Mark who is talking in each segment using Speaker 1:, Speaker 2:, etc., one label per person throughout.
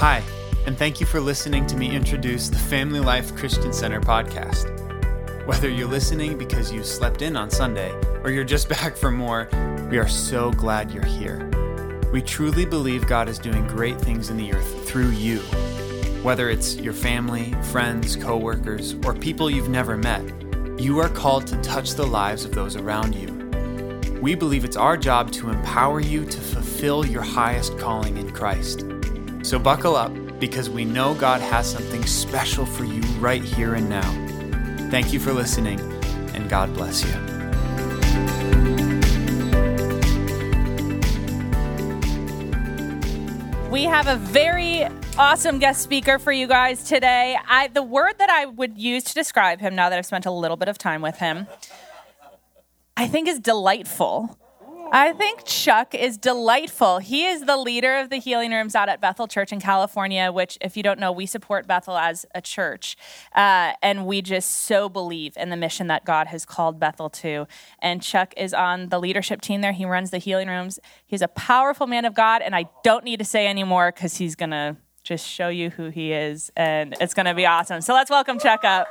Speaker 1: Hi, and thank you for listening to me introduce the Family Life Christian Center podcast. Whether you're listening because you slept in on Sunday or you're just back for more, we are so glad you're here. We truly believe God is doing great things in the earth through you. Whether it's your family, friends, coworkers, or people you've never met, you are called to touch the lives of those around you. We believe it's our job to empower you to fulfill your highest calling in Christ. So buckle up because we know God has something special for you right here and now. Thank you for listening, and God bless you.
Speaker 2: We have a very awesome guest speaker for you guys today. I, the word that I would use to describe him now that I've spent a little bit of time with him, I think is delightful. I think Chuck is delightful. He is the leader of the healing rooms out at Bethel Church in California, which, if you don't know, we support Bethel as a church. Uh, and we just so believe in the mission that God has called Bethel to. And Chuck is on the leadership team there. He runs the healing rooms. He's a powerful man of God. And I don't need to say anymore because he's going to just show you who he is. And it's going to be awesome. So let's welcome Chuck up.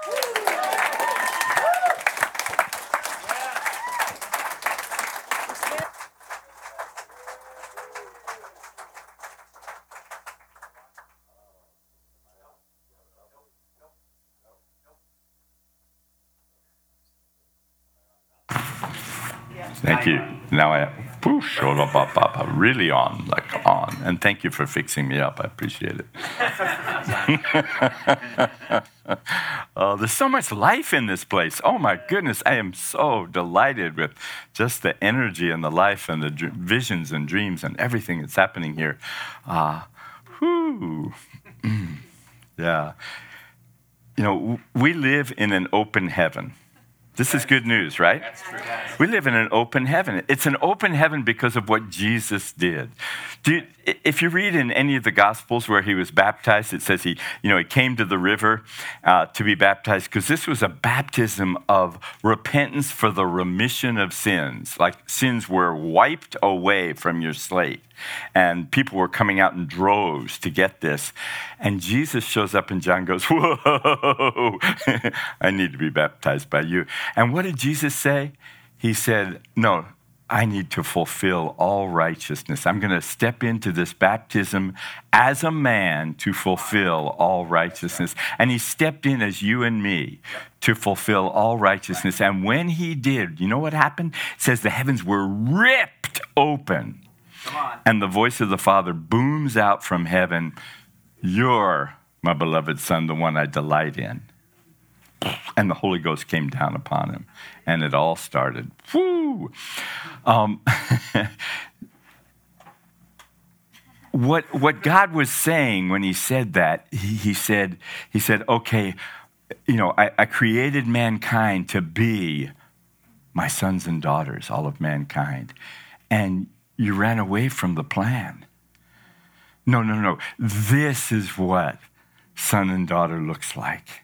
Speaker 3: Thank you. Now I push really on, like on. And thank you for fixing me up. I appreciate it. oh, there's so much life in this place. Oh my goodness, I am so delighted with just the energy and the life and the dr- visions and dreams and everything that's happening here. Uh, yeah. You know, we live in an open heaven. This is good news, right? We live in an open heaven. It's an open heaven because of what Jesus did. You, if you read in any of the Gospels where he was baptized, it says he, you know, he came to the river uh, to be baptized because this was a baptism of repentance for the remission of sins. Like sins were wiped away from your slate. And people were coming out in droves to get this. And Jesus shows up, and John goes, Whoa, I need to be baptized by you. And what did Jesus say? He said, No, I need to fulfill all righteousness. I'm going to step into this baptism as a man to fulfill all righteousness. And he stepped in as you and me to fulfill all righteousness. And when he did, you know what happened? It says the heavens were ripped open. And the voice of the Father booms out from heaven You're my beloved Son, the one I delight in. And the Holy Ghost came down upon him, and it all started. Woo! Um, what, what God was saying when He said that, He, he said, He said, okay, you know, I, I created mankind to be my sons and daughters, all of mankind. And you ran away from the plan. No, no, no. This is what son and daughter looks like.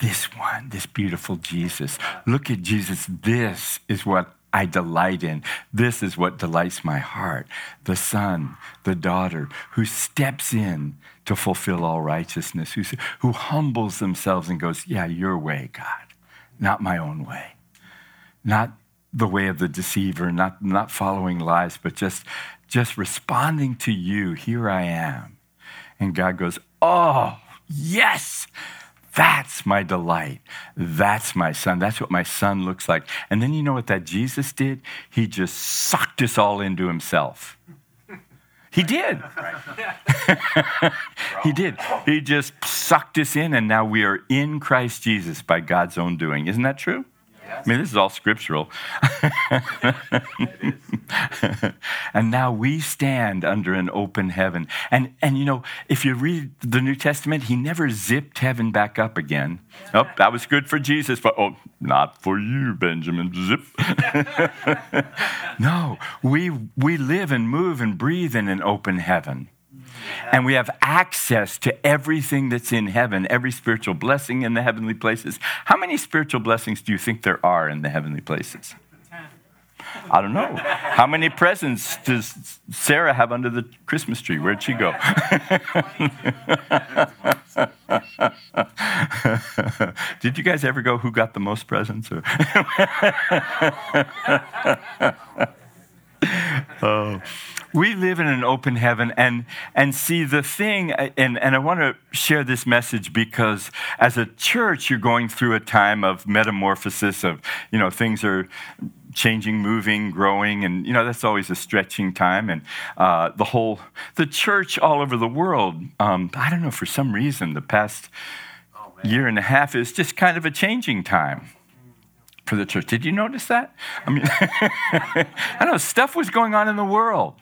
Speaker 3: This one, this beautiful Jesus. Look at Jesus. This is what I delight in. This is what delights my heart. The son, the daughter who steps in to fulfill all righteousness, who, who humbles themselves and goes, Yeah, your way, God, not my own way. Not the way of the deceiver, not, not following lies, but just, just responding to you. Here I am. And God goes, Oh, yes, that's my delight. That's my son. That's what my son looks like. And then you know what that Jesus did? He just sucked us all into himself. He did. he did. He just sucked us in, and now we are in Christ Jesus by God's own doing. Isn't that true? I mean, this is all scriptural. and now we stand under an open heaven. And, and you know, if you read the New Testament, he never zipped heaven back up again. Oh, that was good for Jesus, but oh, not for you, Benjamin. Zip. no, we, we live and move and breathe in an open heaven. And we have access to everything that's in heaven, every spiritual blessing in the heavenly places. How many spiritual blessings do you think there are in the heavenly places? I don't know. How many presents does Sarah have under the Christmas tree? Where'd she go? Did you guys ever go who got the most presents? oh. We live in an open heaven and and see the thing and and I want to share this message because as a church you're going through a time of metamorphosis of you know things are changing moving growing and you know that's always a stretching time and uh, the whole the church all over the world um, i don't know for some reason the past oh, year and a half is just kind of a changing time for the church did you notice that i mean i know stuff was going on in the world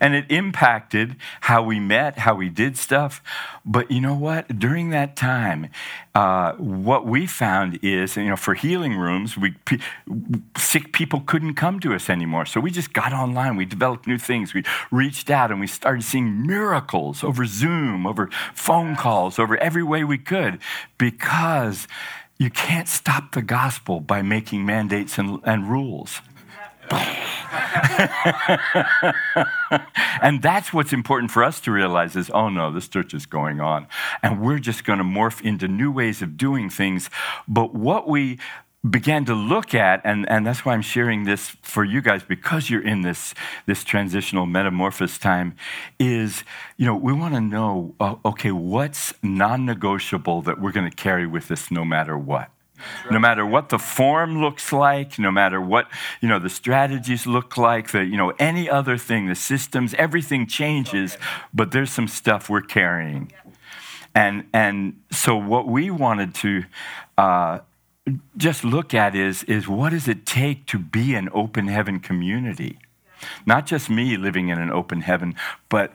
Speaker 3: and it impacted how we met, how we did stuff. But you know what? During that time, uh, what we found is, you know, for healing rooms, we p- sick people couldn't come to us anymore. So we just got online. We developed new things. We reached out and we started seeing miracles over Zoom, over phone calls, over every way we could, because you can't stop the gospel by making mandates and, and rules. and that's what's important for us to realize is oh no this church is going on and we're just going to morph into new ways of doing things but what we began to look at and, and that's why i'm sharing this for you guys because you're in this this transitional metamorphosis time is you know we want to know uh, okay what's non-negotiable that we're going to carry with us no matter what? No matter what the form looks like, no matter what you know the strategies look like, the you know any other thing, the systems, everything changes, but there's some stuff we're carrying, and and so what we wanted to. Uh, just look at is is what does it take to be an open heaven community? Not just me living in an open heaven but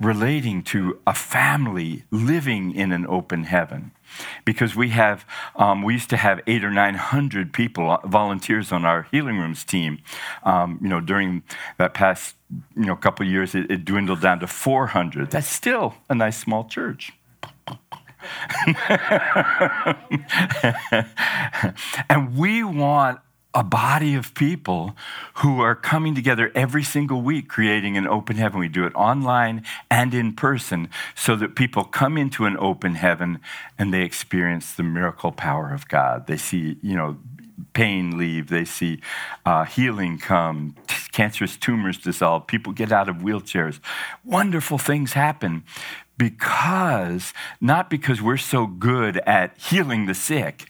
Speaker 3: relating to a family living in an open heaven. Because we have um, we used to have eight or nine hundred people uh, volunteers on our healing rooms team. Um, you know during that past you know couple years it, it dwindled down to 400 that's still a nice small church and we want a body of people who are coming together every single week creating an open heaven. We do it online and in person so that people come into an open heaven and they experience the miracle power of God. They see, you know, pain leave, they see uh, healing come, cancerous tumors dissolve, people get out of wheelchairs. Wonderful things happen because, not because we're so good at healing the sick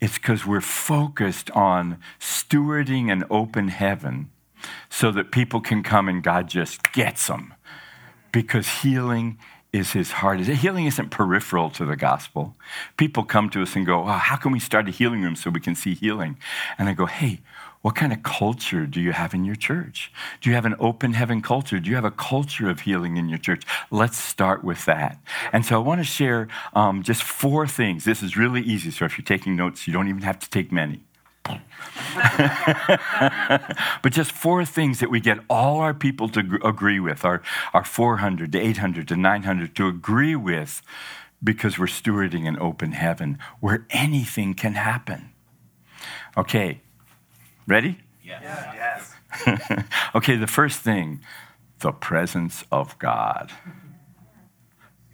Speaker 3: it's because we're focused on stewarding an open heaven so that people can come and God just gets them. Because healing is his heart. Healing isn't peripheral to the gospel. People come to us and go, oh, How can we start a healing room so we can see healing? And I go, Hey, what kind of culture do you have in your church? Do you have an open heaven culture? Do you have a culture of healing in your church? Let's start with that. And so I want to share um, just four things. This is really easy. So if you're taking notes, you don't even have to take many. but just four things that we get all our people to agree with, our, our 400 to 800 to 900 to agree with because we're stewarding an open heaven where anything can happen. Okay, Ready? Yes. yes. okay, the first thing the presence of God.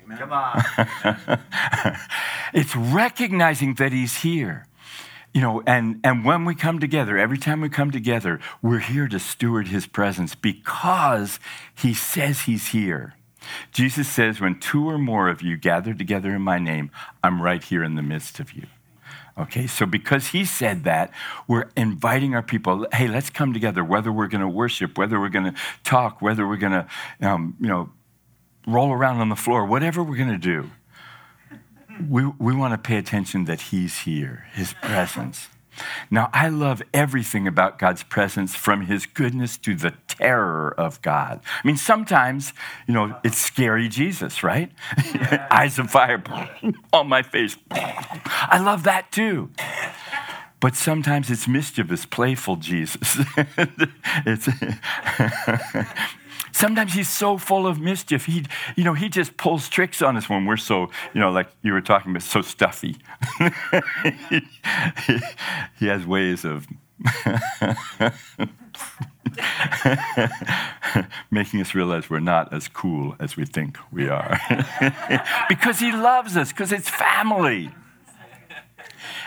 Speaker 3: Amen. Come on. it's recognizing that He's here. You know, and, and when we come together, every time we come together, we're here to steward His presence because He says He's here. Jesus says, When two or more of you gather together in my name, I'm right here in the midst of you. Okay, so because he said that, we're inviting our people, hey, let's come together, whether we're going to worship, whether we're going to talk, whether we're going to, um, you know, roll around on the floor, whatever we're going to do. We, we want to pay attention that he's here, his presence. Now, I love everything about God's presence from his goodness to the terror of God. I mean, sometimes, you know, it's scary Jesus, right? Yeah. Eyes of fire on my face. I love that too. But sometimes it's mischievous, playful Jesus. it's Sometimes he's so full of mischief. He, you know, he just pulls tricks on us when we're so, you know, like you were talking about, so stuffy. he, he has ways of Making us realize we're not as cool as we think we are. because he loves us, because it's family.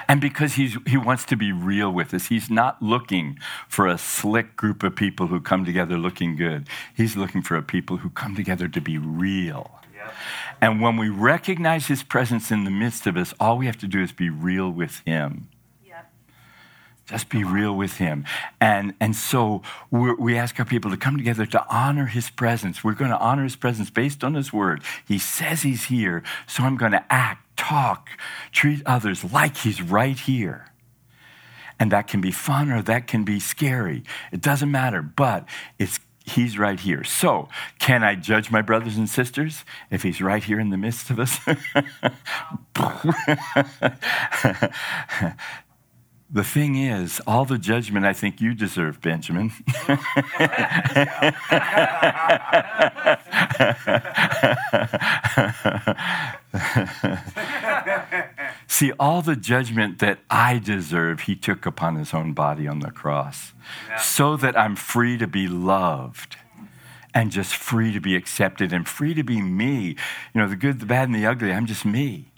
Speaker 3: And because he's, he wants to be real with us, he's not looking for a slick group of people who come together looking good. He's looking for a people who come together to be real. And when we recognize his presence in the midst of us, all we have to do is be real with him. Just be real with him. And, and so we ask our people to come together to honor his presence. We're going to honor his presence based on his word. He says he's here, so I'm going to act, talk, treat others like he's right here. And that can be fun or that can be scary. It doesn't matter, but it's He's right here. So, can I judge my brothers and sisters if he's right here in the midst of us? The thing is, all the judgment I think you deserve, Benjamin. See, all the judgment that I deserve, he took upon his own body on the cross, yeah. so that I'm free to be loved and just free to be accepted and free to be me. You know, the good, the bad, and the ugly, I'm just me.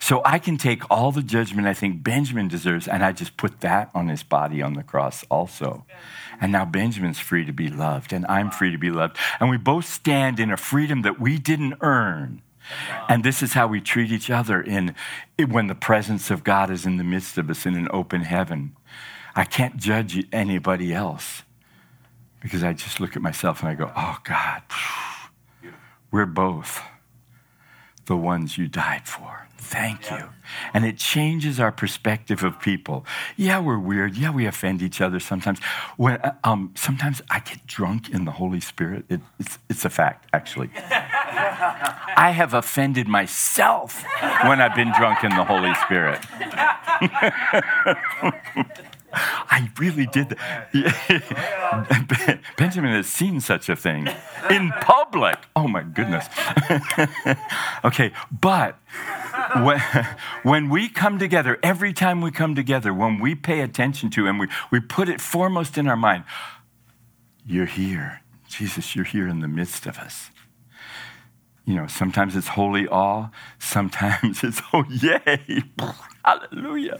Speaker 3: So I can take all the judgment I think Benjamin deserves and I just put that on his body on the cross also. And now Benjamin's free to be loved and I'm free to be loved. And we both stand in a freedom that we didn't earn. And this is how we treat each other in when the presence of God is in the midst of us in an open heaven. I can't judge anybody else because I just look at myself and I go, "Oh God, we're both the ones you died for." Thank you. And it changes our perspective of people. Yeah, we're weird. Yeah, we offend each other sometimes. When, uh, um, sometimes I get drunk in the Holy Spirit. It, it's, it's a fact, actually. I have offended myself when I've been drunk in the Holy Spirit. I really did that. Benjamin has seen such a thing in public. Oh my goodness. okay, but when, when we come together, every time we come together, when we pay attention to and we, we put it foremost in our mind, you're here. Jesus, you're here in the midst of us you know, sometimes it's holy awe, sometimes it's, oh, yay, hallelujah.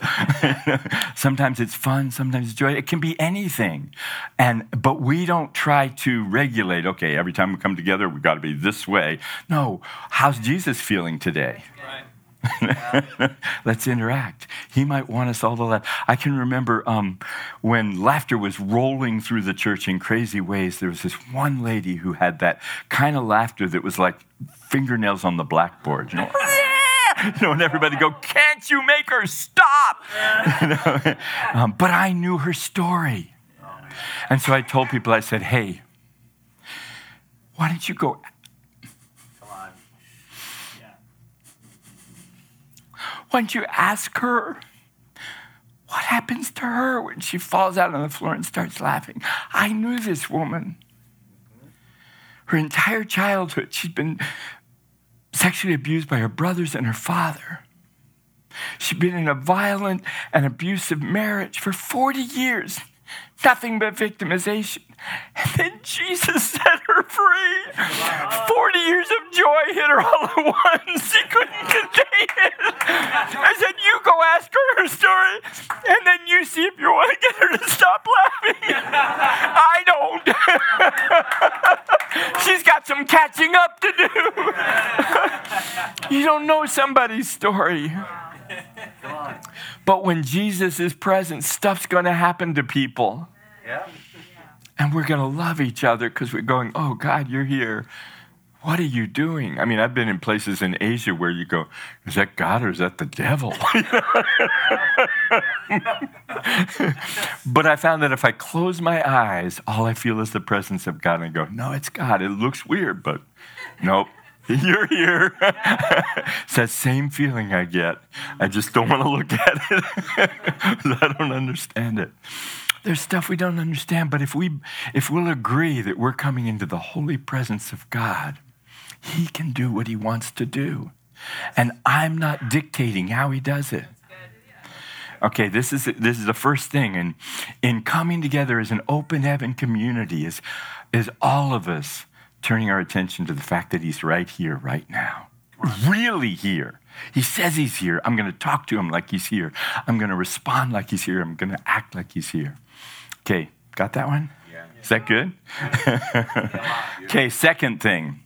Speaker 3: sometimes it's fun, sometimes it's joy. It can be anything. And, but we don't try to regulate, okay, every time we come together, we've got to be this way. No, how's Jesus feeling today? Let's interact. He might want us all to laugh. I can remember um, when laughter was rolling through the church in crazy ways, there was this one lady who had that kind of laughter that was like fingernails on the blackboard, you know. you know, and everybody go, "Can't you make her stop?" you know? um, but I knew her story, and so I told people, I said, "Hey, why don't you go Don't you ask her what happens to her when she falls out on the floor and starts laughing? I knew this woman. Her entire childhood, she'd been sexually abused by her brothers and her father. She'd been in a violent and abusive marriage for 40 years nothing but victimization. And then Jesus set her free. 40 years of joy hit her all at once. She couldn't contain it. I said, You go ask her her story, and then you see if you want to get her to stop laughing. I don't. She's got some catching up to do. you don't know somebody's story. But when Jesus is present, stuff's going to happen to people. Yeah. And we're going to love each other because we're going, oh, God, you're here. What are you doing? I mean, I've been in places in Asia where you go, is that God or is that the devil? but I found that if I close my eyes, all I feel is the presence of God. And I go, no, it's God. It looks weird, but nope, You're here. it's that same feeling I get. I just don't want to look at it. I don't understand it. There's stuff we don't understand, but if we if we'll agree that we're coming into the holy presence of God, he can do what he wants to do. And I'm not dictating how he does it. Okay, this is this is the first thing, and in coming together as an open heaven community is is all of us turning our attention to the fact that He's right here, right now, really here. He says He's here. I'm going to talk to Him like He's here. I'm going to respond like He's here. I'm going to act like He's here. Okay, got that one? Yeah. Is that good? okay, second thing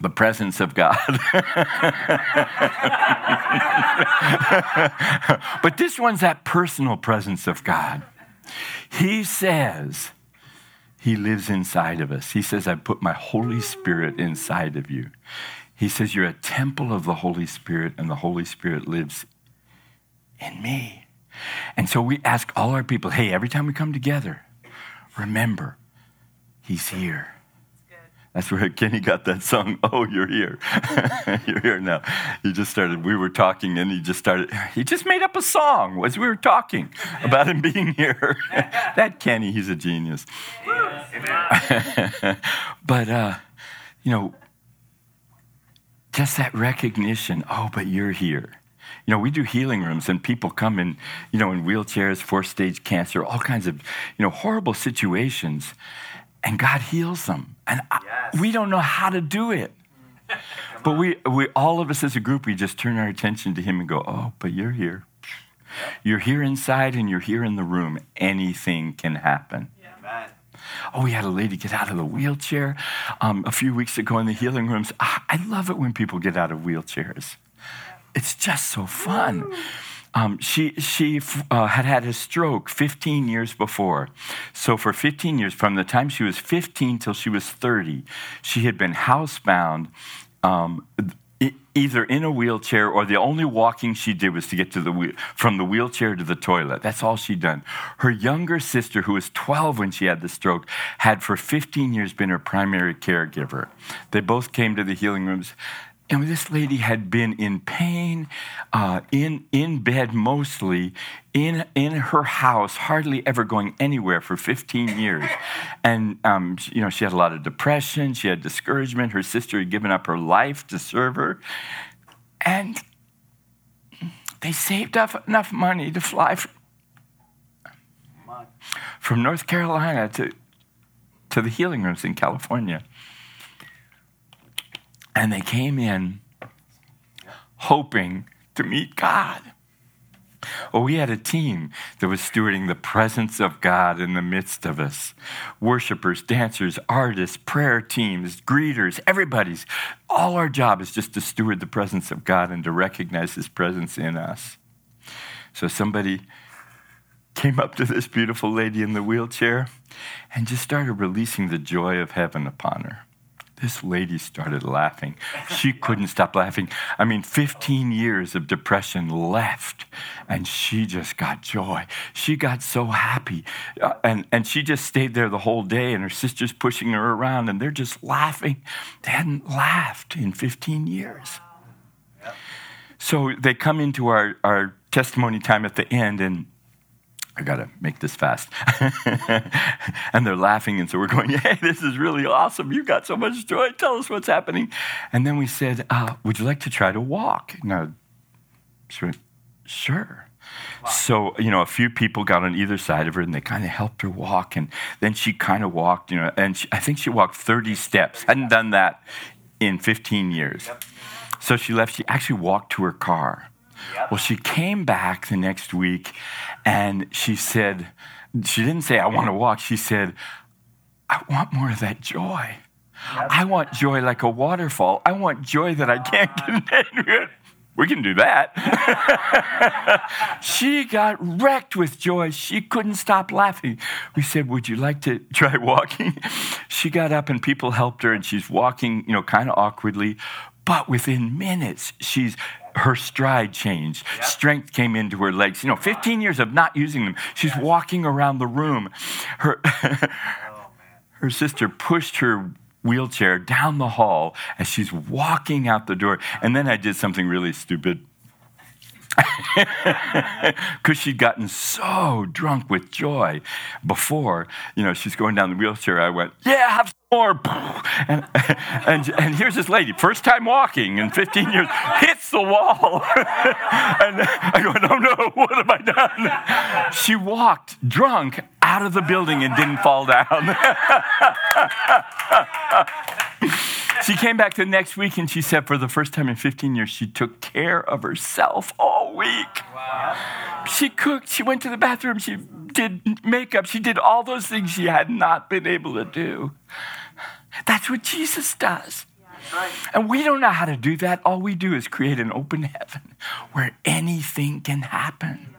Speaker 3: the presence of God. but this one's that personal presence of God. He says, He lives inside of us. He says, I put my Holy Spirit inside of you. He says, You're a temple of the Holy Spirit, and the Holy Spirit lives in me. And so we ask all our people, hey, every time we come together, remember, He's here. That's where Kenny got that song, Oh, You're Here. you're here now. He just started, we were talking and he just started, he just made up a song as we were talking about him being here. that Kenny, he's a genius. but, uh, you know, just that recognition, oh, but you're here. You know, we do healing rooms and people come in, you know, in wheelchairs, fourth stage cancer, all kinds of, you know, horrible situations and God heals them. And yes. I, we don't know how to do it. but we, we, all of us as a group, we just turn our attention to Him and go, oh, but you're here. You're here inside and you're here in the room. Anything can happen. Yeah. Oh, we had a lady get out of the wheelchair um, a few weeks ago in the healing rooms. I love it when people get out of wheelchairs. It's just so fun. Um, she she uh, had had a stroke 15 years before. So, for 15 years, from the time she was 15 till she was 30, she had been housebound. Um, either in a wheelchair or the only walking she did was to get to the from the wheelchair to the toilet. That's all she'd done. Her younger sister, who was 12 when she had the stroke, had for 15 years been her primary caregiver. They both came to the healing rooms. And this lady had been in pain, uh, in, in bed mostly, in, in her house, hardly ever going anywhere for 15 years. And, um, you know, she had a lot of depression, she had discouragement. Her sister had given up her life to serve her. And they saved up enough money to fly from, from North Carolina to, to the healing rooms in California. And they came in hoping to meet God. Well, we had a team that was stewarding the presence of God in the midst of us. Worshippers, dancers, artists, prayer teams, greeters, everybody's. All our job is just to steward the presence of God and to recognize His presence in us. So somebody came up to this beautiful lady in the wheelchair and just started releasing the joy of heaven upon her. This lady started laughing. She couldn't stop laughing. I mean, 15 years of depression left, and she just got joy. She got so happy. Uh, and, and she just stayed there the whole day, and her sister's pushing her around, and they're just laughing. They hadn't laughed in 15 years. So they come into our, our testimony time at the end, and I got to make this fast. and they're laughing. And so we're going, hey, this is really awesome. You got so much joy. Tell us what's happening. And then we said, uh, would you like to try to walk? Now, sure. sure. Wow. So, you know, a few people got on either side of her and they kind of helped her walk. And then she kind of walked, you know, and she, I think she walked 30 steps. Hadn't done that in 15 years. Yep. So she left. She actually walked to her car. Yep. Well, she came back the next week and she said, she didn't say, I want to walk. She said, I want more of that joy. Yep. I want joy like a waterfall. I want joy that I can't ah. get. we can do that. she got wrecked with joy. She couldn't stop laughing. We said, Would you like to try walking? She got up and people helped her, and she's walking, you know, kind of awkwardly. But within minutes, she's her stride changed. Yep. Strength came into her legs. You know, 15 years of not using them. She's yes. walking around the room. Her, oh, her sister pushed her wheelchair down the hall as she's walking out the door. And then I did something really stupid. because she'd gotten so drunk with joy before. You know, she's going down the wheelchair. I went, "Yeah, have some more." And, and, and here's this lady, first time walking in 15 years, hits the wall. and I go, "No, no, what have I done?" She walked drunk out of the building and didn't fall down. she came back the next week and she said, for the first time in 15 years, she took care of herself all week. Wow. She cooked, she went to the bathroom, she did makeup, she did all those things she had not been able to do. That's what Jesus does. And we don't know how to do that. All we do is create an open heaven where anything can happen.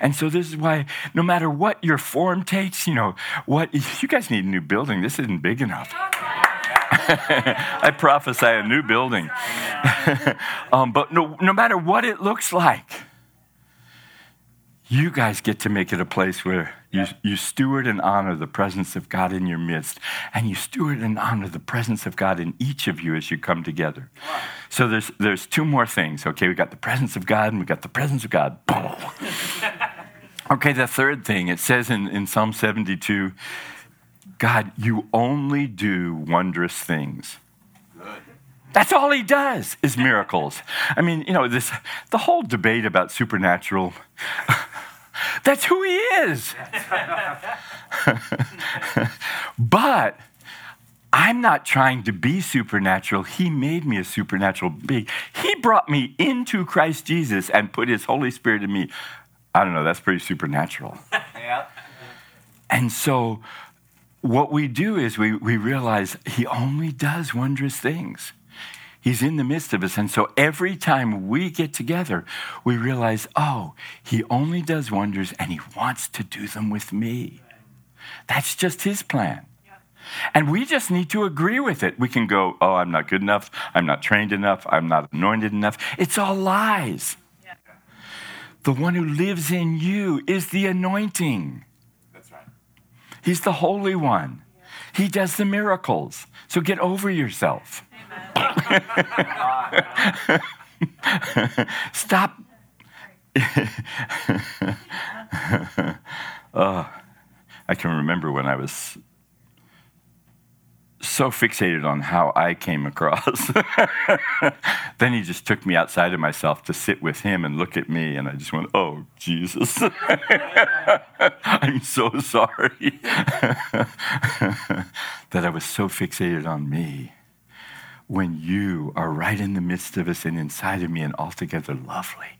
Speaker 3: And so this is why no matter what your form takes, you know, what you guys need a new building. This isn't big enough. I prophesy a new building. um, but no, no matter what it looks like, you guys get to make it a place where you, you steward and honor the presence of God in your midst, and you steward and honor the presence of God in each of you as you come together. So there's, there's two more things. Okay, we got the presence of God, and we got the presence of God. okay, the third thing, it says in, in Psalm 72 God, you only do wondrous things. That's all he does is miracles. I mean, you know, this the whole debate about supernatural. that's who he is. but I'm not trying to be supernatural. He made me a supernatural being. He brought me into Christ Jesus and put his Holy Spirit in me. I don't know, that's pretty supernatural. Yeah. And so what we do is we, we realize he only does wondrous things. He's in the midst of us. And so every time we get together, we realize, oh, he only does wonders and he wants to do them with me. That's just his plan. And we just need to agree with it. We can go, oh, I'm not good enough. I'm not trained enough. I'm not anointed enough. It's all lies. The one who lives in you is the anointing. That's right. He's the Holy One. He does the miracles. So get over yourself. Stop. oh, I can remember when I was so fixated on how I came across. then he just took me outside of myself to sit with him and look at me, and I just went, Oh, Jesus. I'm so sorry that I was so fixated on me when you are right in the midst of us and inside of me and altogether lovely.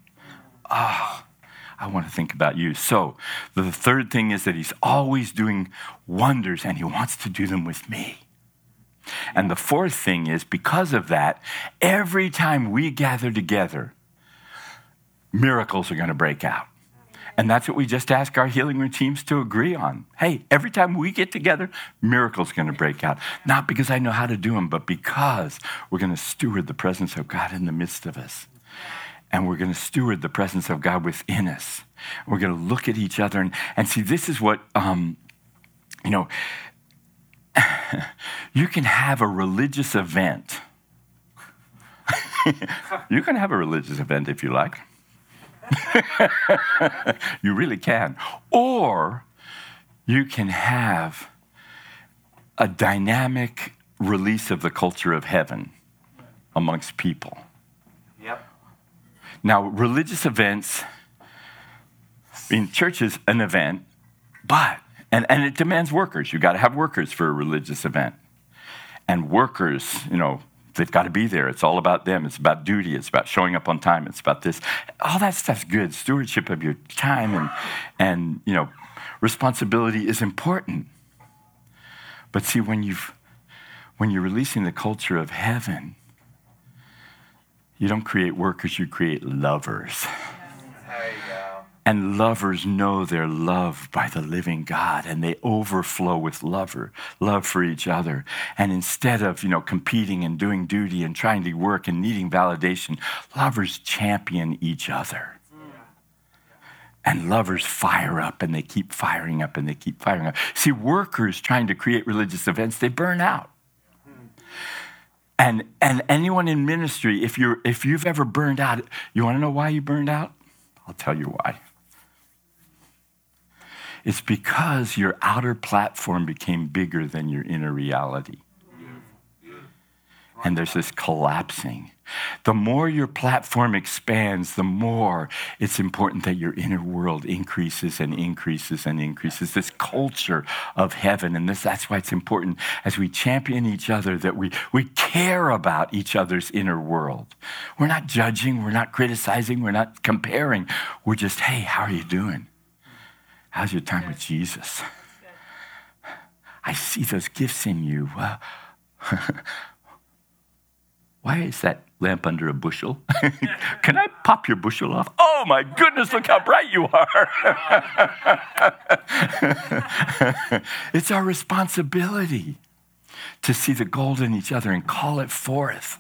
Speaker 3: Ah. Oh, I want to think about you. So, the third thing is that he's always doing wonders and he wants to do them with me. And the fourth thing is because of that, every time we gather together, miracles are going to break out. And that's what we just ask our healing teams to agree on. Hey, every time we get together, miracles going to break out. Not because I know how to do them, but because we're going to steward the presence of God in the midst of us. And we're going to steward the presence of God within us. We're going to look at each other and, and see, this is what, um, you know, you can have a religious event. you can have a religious event if you like. you really can. Or you can have a dynamic release of the culture of heaven amongst people. Yep. Now, religious events, I mean, church is an event, but and, and it demands workers. You've got to have workers for a religious event. And workers, you know, they've got to be there. It's all about them. It's about duty. It's about showing up on time. It's about this. All that stuff's good. Stewardship of your time and, and you know, responsibility is important. But see, when, you've, when you're releasing the culture of heaven, you don't create workers, you create lovers. And lovers know they're loved by the living God and they overflow with lover, love for each other. And instead of, you know, competing and doing duty and trying to work and needing validation, lovers champion each other. And lovers fire up and they keep firing up and they keep firing up. See, workers trying to create religious events, they burn out. And, and anyone in ministry, if, you're, if you've ever burned out, you want to know why you burned out? I'll tell you why. It's because your outer platform became bigger than your inner reality. And there's this collapsing. The more your platform expands, the more it's important that your inner world increases and increases and increases. This culture of heaven, and this, that's why it's important as we champion each other that we, we care about each other's inner world. We're not judging, we're not criticizing, we're not comparing. We're just, hey, how are you doing? How's your time with Jesus? I see those gifts in you. Why is that lamp under a bushel? Can I pop your bushel off? Oh my goodness, look how bright you are. it's our responsibility to see the gold in each other and call it forth.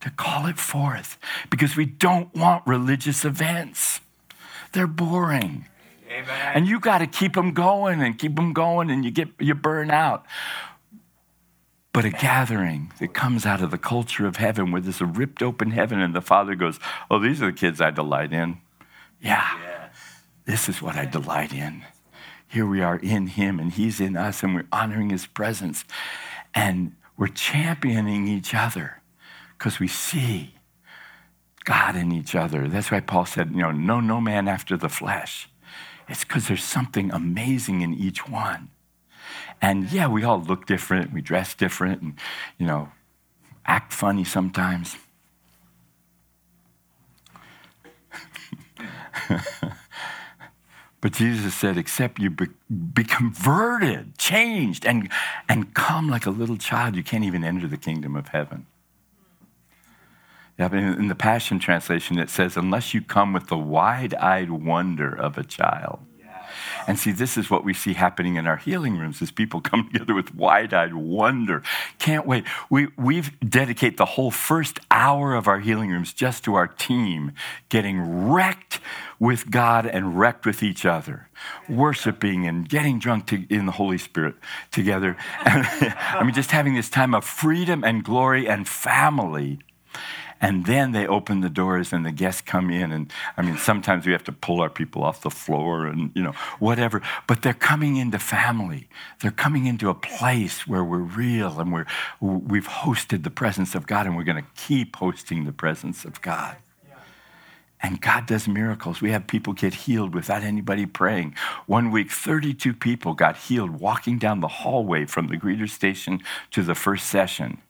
Speaker 3: To call it forth. Because we don't want religious events, they're boring. Amen. And you got to keep them going and keep them going, and you get you burn out but a gathering that comes out of the culture of heaven where there's a ripped open heaven and the Father goes, Oh, these are the kids I delight in. Yeah, this is what I delight in. Here we are in Him and He's in us and we're honoring His presence and we're championing each other because we see God in each other. That's why Paul said, You know, no, no man after the flesh. It's because there's something amazing in each one. And yeah, we all look different, we dress different, and, you know, act funny sometimes. but Jesus said, except you be, be, converted, changed, and, and come like a little child, you can't even enter the kingdom of heaven. Yeah, in the Passion Translation, it says, unless you come with the wide eyed wonder of a child. And see, this is what we see happening in our healing rooms as people come together with wide-eyed wonder. Can't wait. We we've dedicate the whole first hour of our healing rooms just to our team getting wrecked with God and wrecked with each other, worshiping and getting drunk to, in the Holy Spirit together. I mean, just having this time of freedom and glory and family and then they open the doors and the guests come in. And I mean, sometimes we have to pull our people off the floor and, you know, whatever. But they're coming into family. They're coming into a place where we're real and we're, we've hosted the presence of God and we're going to keep hosting the presence of God. And God does miracles. We have people get healed without anybody praying. One week, 32 people got healed walking down the hallway from the greeter station to the first session.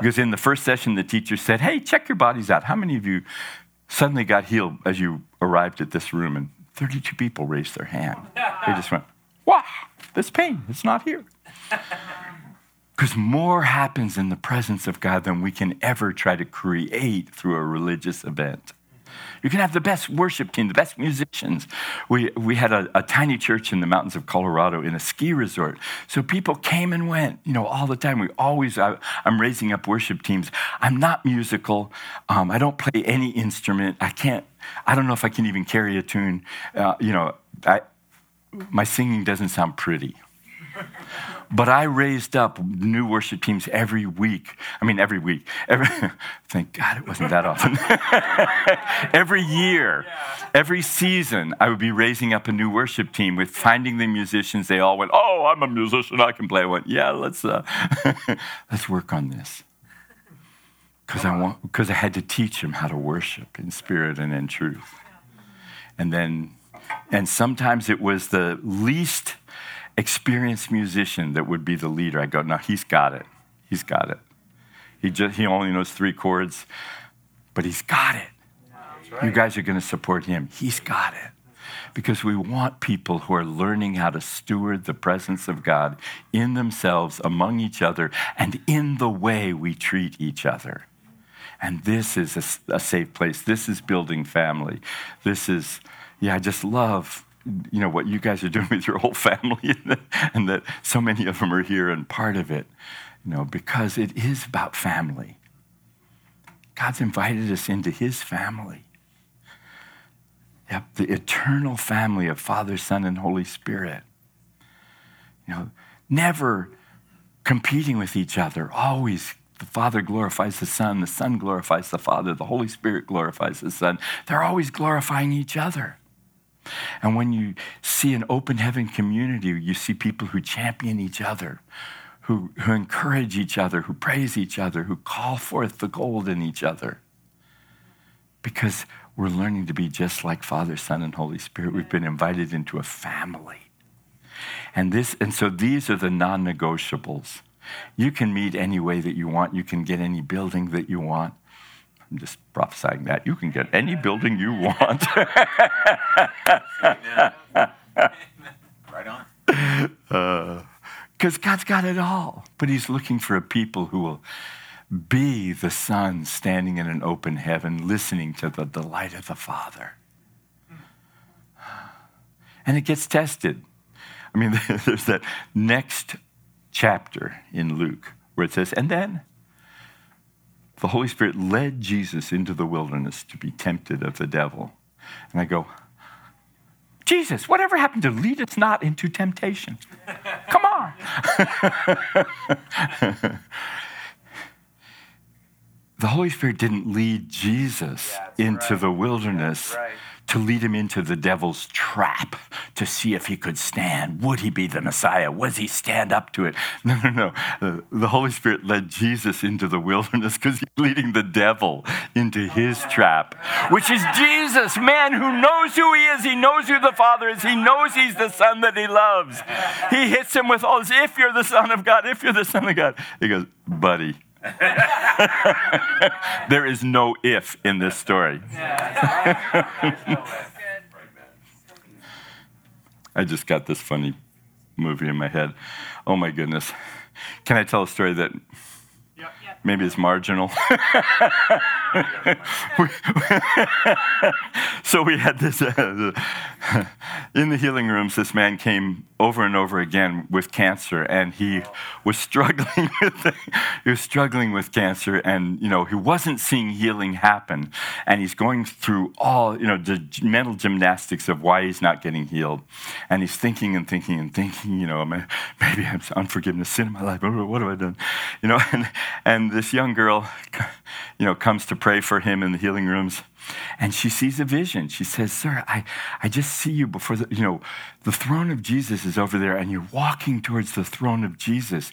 Speaker 3: Because in the first session, the teacher said, Hey, check your bodies out. How many of you suddenly got healed as you arrived at this room? And 32 people raised their hand. They just went, Wow, this pain, it's not here. Because more happens in the presence of God than we can ever try to create through a religious event. You can have the best worship team, the best musicians. We, we had a, a, tiny church in the mountains of Colorado in a ski resort. So people came and went, you know, all the time. We always, I, am raising up worship teams. I'm not musical. Um, I don't play any instrument. I can't, I don't know if I can even carry a tune. Uh, you know, I, my singing doesn't sound pretty. But I raised up new worship teams every week. I mean, every week. Every, thank God it wasn't that often. every year, every season, I would be raising up a new worship team with finding the musicians. They all went, "Oh, I'm a musician. I can play." I went, "Yeah, let's uh, let's work on this." Because I want, because I had to teach them how to worship in spirit and in truth. And then, and sometimes it was the least experienced musician that would be the leader. I go, no, he's got it. He's got it. He, just, he only knows three chords, but he's got it. Right. You guys are going to support him. He's got it. Because we want people who are learning how to steward the presence of God in themselves, among each other, and in the way we treat each other. And this is a, a safe place. This is building family. This is, yeah, I just love you know what you guys are doing with your whole family and that so many of them are here and part of it you know because it is about family god's invited us into his family yep the eternal family of father son and holy spirit you know never competing with each other always The Father glorifies the Son, the Son glorifies the Father, the Holy Spirit glorifies the Son. They're always glorifying each other. And when you see an open heaven community, you see people who champion each other, who, who encourage each other, who praise each other, who call forth the gold in each other. Because we're learning to be just like Father, Son, and Holy Spirit. We've been invited into a family. And this, and so these are the non-negotiables. You can meet any way that you want. You can get any building that you want. I'm just prophesying that. You can get any building you want.
Speaker 1: right on.
Speaker 3: Because uh, God's got it all. But He's looking for a people who will be the Son standing in an open heaven, listening to the delight of the Father. And it gets tested. I mean, there's that next chapter in Luke where it says, and then the Holy Spirit led Jesus into the wilderness to be tempted of the devil. And I go, Jesus, whatever happened to lead us not into temptation? Come on. the Holy Spirit didn't lead Jesus yeah, into right. the wilderness right to lead him into the devil's trap to see if he could stand. Would he be the Messiah? Was he stand up to it? No, no, no. Uh, the Holy Spirit led Jesus into the wilderness because he's leading the devil into his trap, which is Jesus, man who knows who he is. He knows who the Father is. He knows he's the Son that he loves. He hits him with all this, if you're the Son of God, if you're the Son of God. He goes, buddy, there is no if in this story. I just got this funny movie in my head. Oh my goodness. Can I tell a story that maybe is marginal? so we had this uh, in the healing rooms. This man came over and over again with cancer, and he was struggling with he was struggling with cancer, and you know he wasn't seeing healing happen, and he's going through all you know the mental gymnastics of why he's not getting healed, and he's thinking and thinking and thinking, you know, maybe I'm unforgiveness sin in my life. What have I done? You know, and and this young girl, you know, comes to pray for him in the healing rooms. And she sees a vision. She says, Sir, I, I just see you before the, you know, the throne of Jesus is over there, and you're walking towards the throne of Jesus.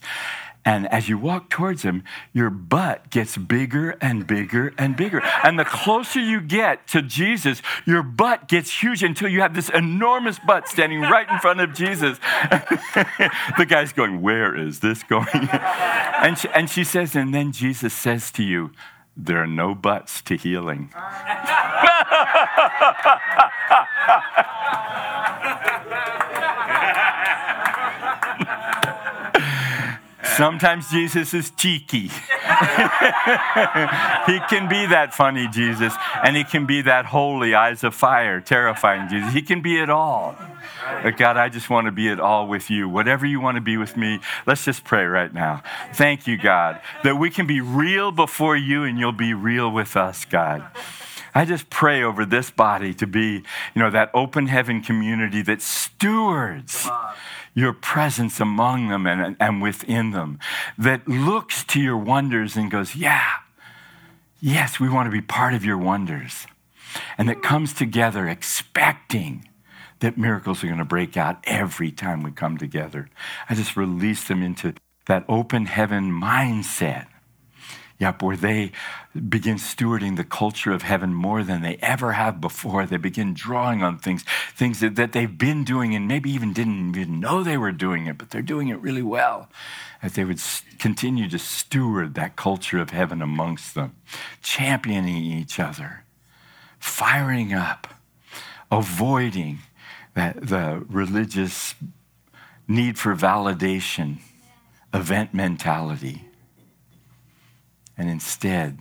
Speaker 3: And as you walk towards him, your butt gets bigger and bigger and bigger. And the closer you get to Jesus, your butt gets huge until you have this enormous butt standing right in front of Jesus. the guy's going, Where is this going? and, she, and she says, And then Jesus says to you, There are no buts to healing. Sometimes Jesus is cheeky. he can be that funny Jesus, and he can be that holy, eyes of fire, terrifying Jesus. He can be it all. But God, I just want to be it all with you. Whatever you want to be with me, let's just pray right now. Thank you, God, that we can be real before you and you'll be real with us, God. I just pray over this body to be, you know, that open heaven community that stewards your presence among them and, and within them, that looks to your wonders and goes, Yeah, yes, we want to be part of your wonders. And that comes together expecting that miracles are going to break out every time we come together. I just release them into that open heaven mindset Yep, where they begin stewarding the culture of heaven more than they ever have before. They begin drawing on things, things that, that they've been doing and maybe even didn't even know they were doing it, but they're doing it really well. That they would continue to steward that culture of heaven amongst them, championing each other, firing up, avoiding that, the religious need for validation, event mentality and instead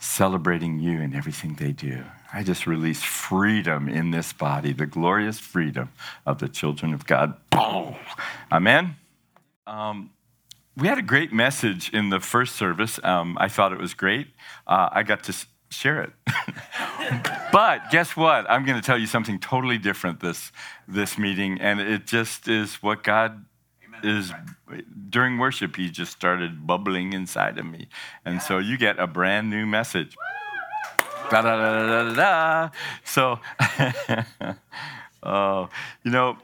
Speaker 3: celebrating you and everything they do. I just release freedom in this body, the glorious freedom of the children of God. Amen. Um, we had a great message in the first service. Um, I thought it was great. Uh, I got to share it. but guess what? I'm going to tell you something totally different this this meeting, and it just is what God is during worship, he just started bubbling inside of me. And so you get a brand new message. Da, da, da, da, da. So, uh, you know,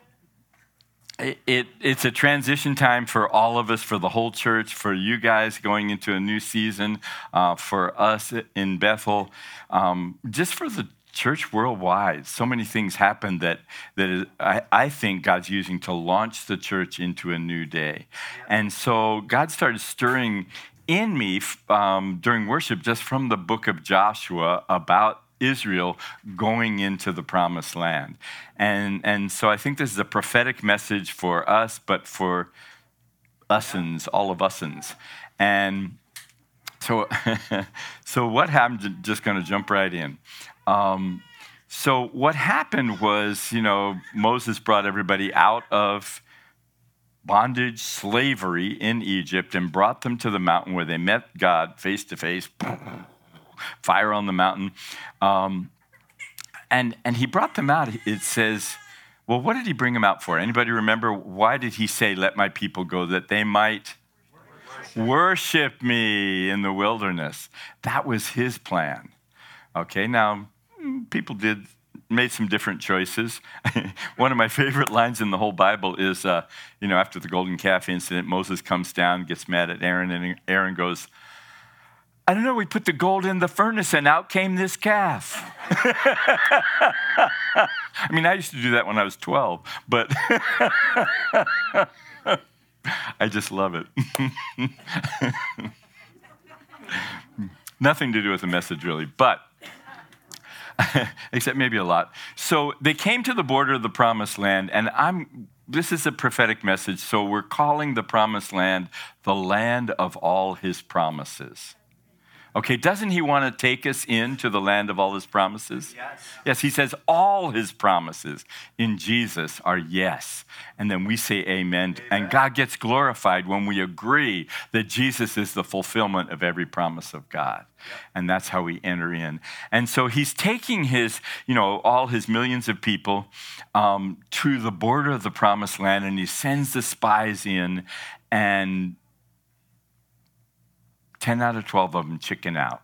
Speaker 3: it, it, it's a transition time for all of us, for the whole church, for you guys going into a new season, uh, for us in Bethel, um, just for the church worldwide. So many things happen that, that is, I, I think God's using to launch the church into a new day. And so God started stirring in me um, during worship just from the book of Joshua about Israel going into the promised land. And, and so I think this is a prophetic message for us, but for usins, all of usins. And so, so what happened? Just going to jump right in. Um, so what happened was, you know, Moses brought everybody out of bondage, slavery in Egypt, and brought them to the mountain where they met God face to face. Fire on the mountain, um, and and he brought them out. It says, well, what did he bring them out for? Anybody remember why did he say, "Let my people go," that they might worship, worship me in the wilderness? That was his plan. Okay, now people did made some different choices. One of my favorite lines in the whole Bible is, uh, you know, after the golden calf incident, Moses comes down, gets mad at Aaron, and Aaron goes, I don't know, we put the gold in the furnace and out came this calf. I mean, I used to do that when I was 12, but I just love it. Nothing to do with the message, really, but except maybe a lot. So they came to the border of the promised land, and I'm this is a prophetic message, so we're calling the promised land the land of all his promises. Okay, doesn't he want to take us into the land of all his promises? Yes. Yes, he says all his promises in Jesus are yes. And then we say amen. amen. And God gets glorified when we agree that Jesus is the fulfillment of every promise of God. And that's how we enter in. And so he's taking his, you know, all his millions of people um, to the border of the promised land and he sends the spies in and 10 out of 12 of them chicken out.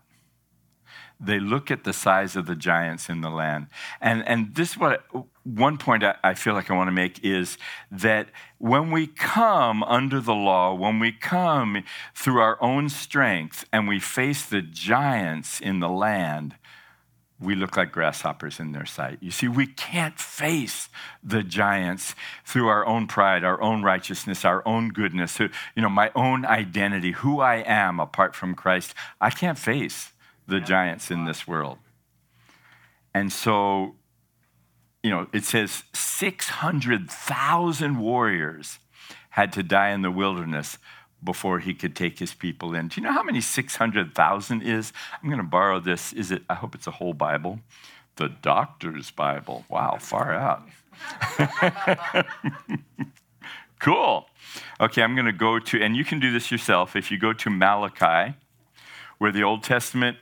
Speaker 3: They look at the size of the giants in the land. And, and this is what one point I, I feel like I want to make is that when we come under the law, when we come through our own strength and we face the giants in the land, we look like grasshoppers in their sight. You see, we can't face the giants through our own pride, our own righteousness, our own goodness, you know, my own identity, who I am apart from Christ. I can't face the giants in this world. And so, you know, it says 600,000 warriors had to die in the wilderness before he could take his people in. Do you know how many 600,000 is? I'm going to borrow this. Is it, I hope it's a whole Bible. The doctor's Bible. Wow, far out. cool. Okay, I'm going to go to, and you can do this yourself. If you go to Malachi, where the Old Testament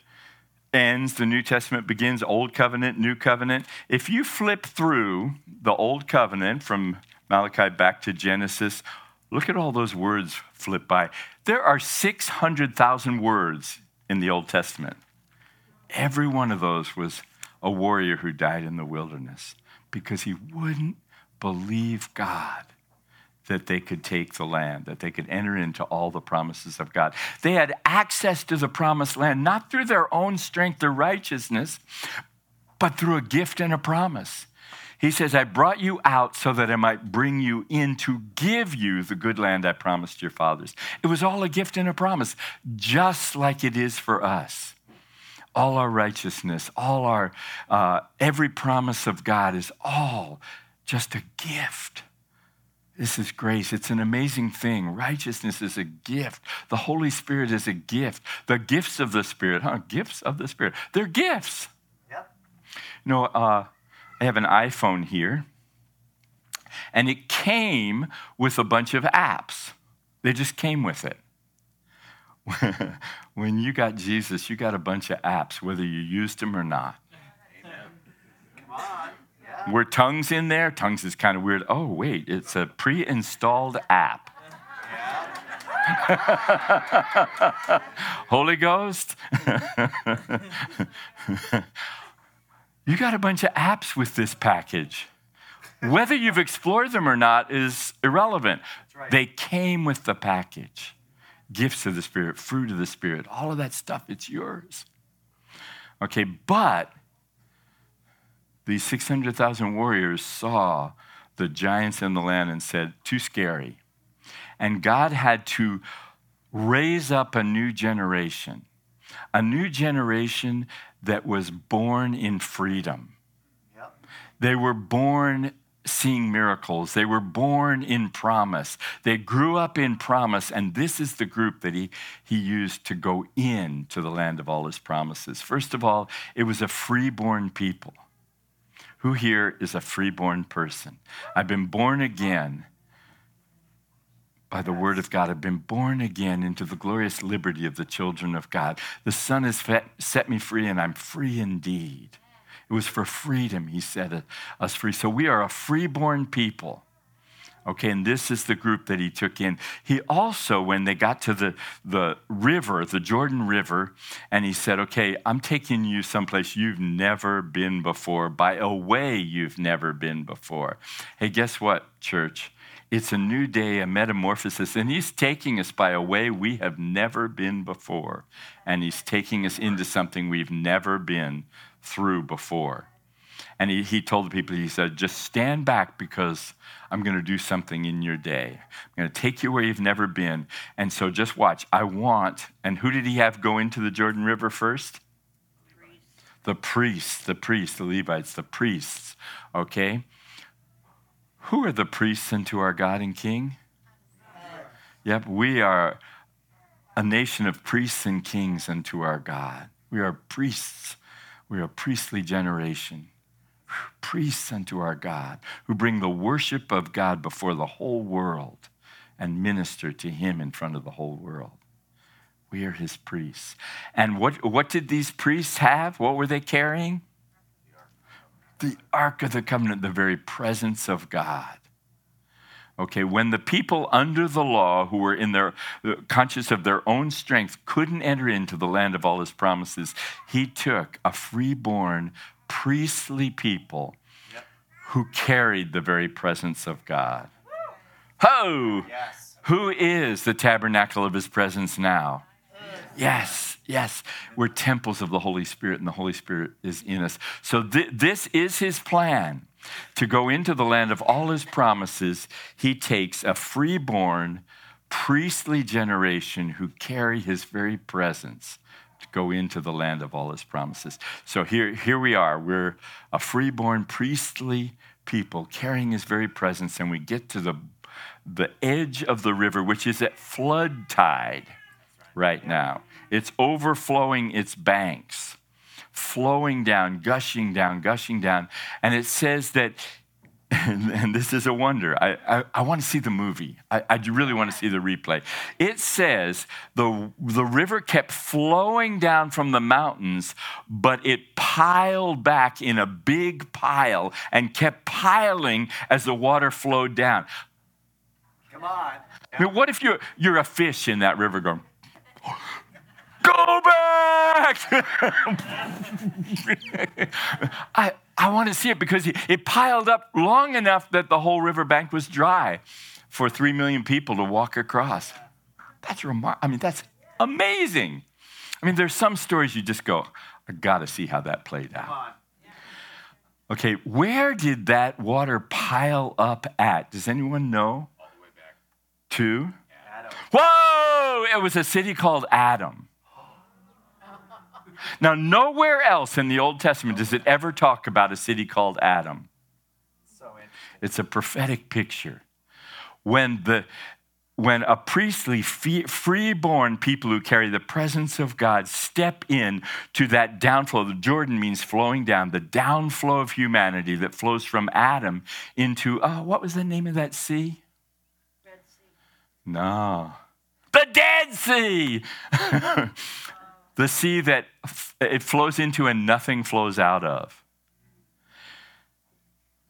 Speaker 3: ends, the New Testament begins, Old Covenant, New Covenant. If you flip through the Old Covenant from Malachi back to Genesis, Look at all those words flip by. There are 600,000 words in the Old Testament. Every one of those was a warrior who died in the wilderness because he wouldn't believe God that they could take the land, that they could enter into all the promises of God. They had access to the promised land, not through their own strength or righteousness, but through a gift and a promise. He says, I brought you out so that I might bring you in to give you the good land I promised your fathers. It was all a gift and a promise, just like it is for us. All our righteousness, all our, uh, every promise of God is all just a gift. This is grace. It's an amazing thing. Righteousness is a gift. The Holy Spirit is a gift. The gifts of the Spirit, huh? Gifts of the Spirit. They're gifts. Yep. You know, uh, I have an iPhone here, and it came with a bunch of apps. They just came with it. when you got Jesus, you got a bunch of apps, whether you used them or not. Were tongues in there? Tongues is kind of weird. Oh, wait, it's a pre installed app. Holy Ghost? you got a bunch of apps with this package. Whether you've explored them or not is irrelevant. Right. They came with the package gifts of the Spirit, fruit of the Spirit, all of that stuff, it's yours. Okay, but these 600,000 warriors saw the giants in the land and said, too scary. And God had to raise up a new generation, a new generation that was born in freedom. Yep. They were born seeing miracles. They were born in promise. They grew up in promise, and this is the group that he, he used to go in to the land of all his promises. First of all, it was a freeborn people. Who here is a freeborn person? I've been born again by the word of God. I've been born again into the glorious liberty of the children of God. The Son has set me free, and I'm free indeed. It was for freedom, he set us free. So we are a freeborn people. Okay, and this is the group that he took in. He also, when they got to the, the river, the Jordan River, and he said, Okay, I'm taking you someplace you've never been before, by a way you've never been before. Hey, guess what, church? It's a new day, a metamorphosis, and he's taking us by a way we have never been before. And he's taking us into something we've never been through before. And he, he told the people, he said, just stand back because I'm going to do something in your day. I'm going to take you where you've never been. And so just watch. I want, and who did he have go into the Jordan River first? The priests, the priests, the Levites, the priests. Okay? Who are the priests unto our God and King? Yep, we are a nation of priests and kings unto our God. We are priests we are a priestly generation, priests unto our God, who bring the worship of God before the whole world and minister to Him in front of the whole world. We are His priests. And what, what did these priests have? What were they carrying? The Ark of the Covenant, the very presence of God. Okay, when the people under the law who were in their conscious of their own strength couldn't enter into the land of all his promises, he took a freeborn priestly people yep. who carried the very presence of God. Ho! Yes. Who is the tabernacle of his presence now? Yes, yes. We're temples of the Holy Spirit, and the Holy Spirit is in us. So, th- this is his plan to go into the land of all his promises, he takes a freeborn, priestly generation who carry his very presence go into the land of all his promises. So here, here we are. We're a freeborn, priestly people carrying his very presence, and we get to the, the edge of the river, which is at flood tide right now. It's overflowing its banks flowing down, gushing down, gushing down. And it says that, and, and this is a wonder. I, I, I want to see the movie. I, I really want to see the replay. It says the, the river kept flowing down from the mountains, but it piled back in a big pile and kept piling as the water flowed down.
Speaker 1: Come on.
Speaker 3: I mean, what if you're, you're a fish in that river going, Go back! I, I want to see it because it piled up long enough that the whole riverbank was dry for three million people to walk across. That's remarkable. I mean, that's amazing. I mean, there's some stories you just go, I got to see how that played out. Okay, where did that water pile up at? Does anyone know? All the way back. To? Adam. Whoa! It was a city called Adam. Now, nowhere else in the Old Testament does it ever talk about a city called Adam. So it's a prophetic picture. When the when a priestly, freeborn people who carry the presence of God step in to that downflow, the Jordan means flowing down, the downflow of humanity that flows from Adam into, oh, what was the name of that sea? Red Sea. No. The Dead Sea! the sea that it flows into and nothing flows out of.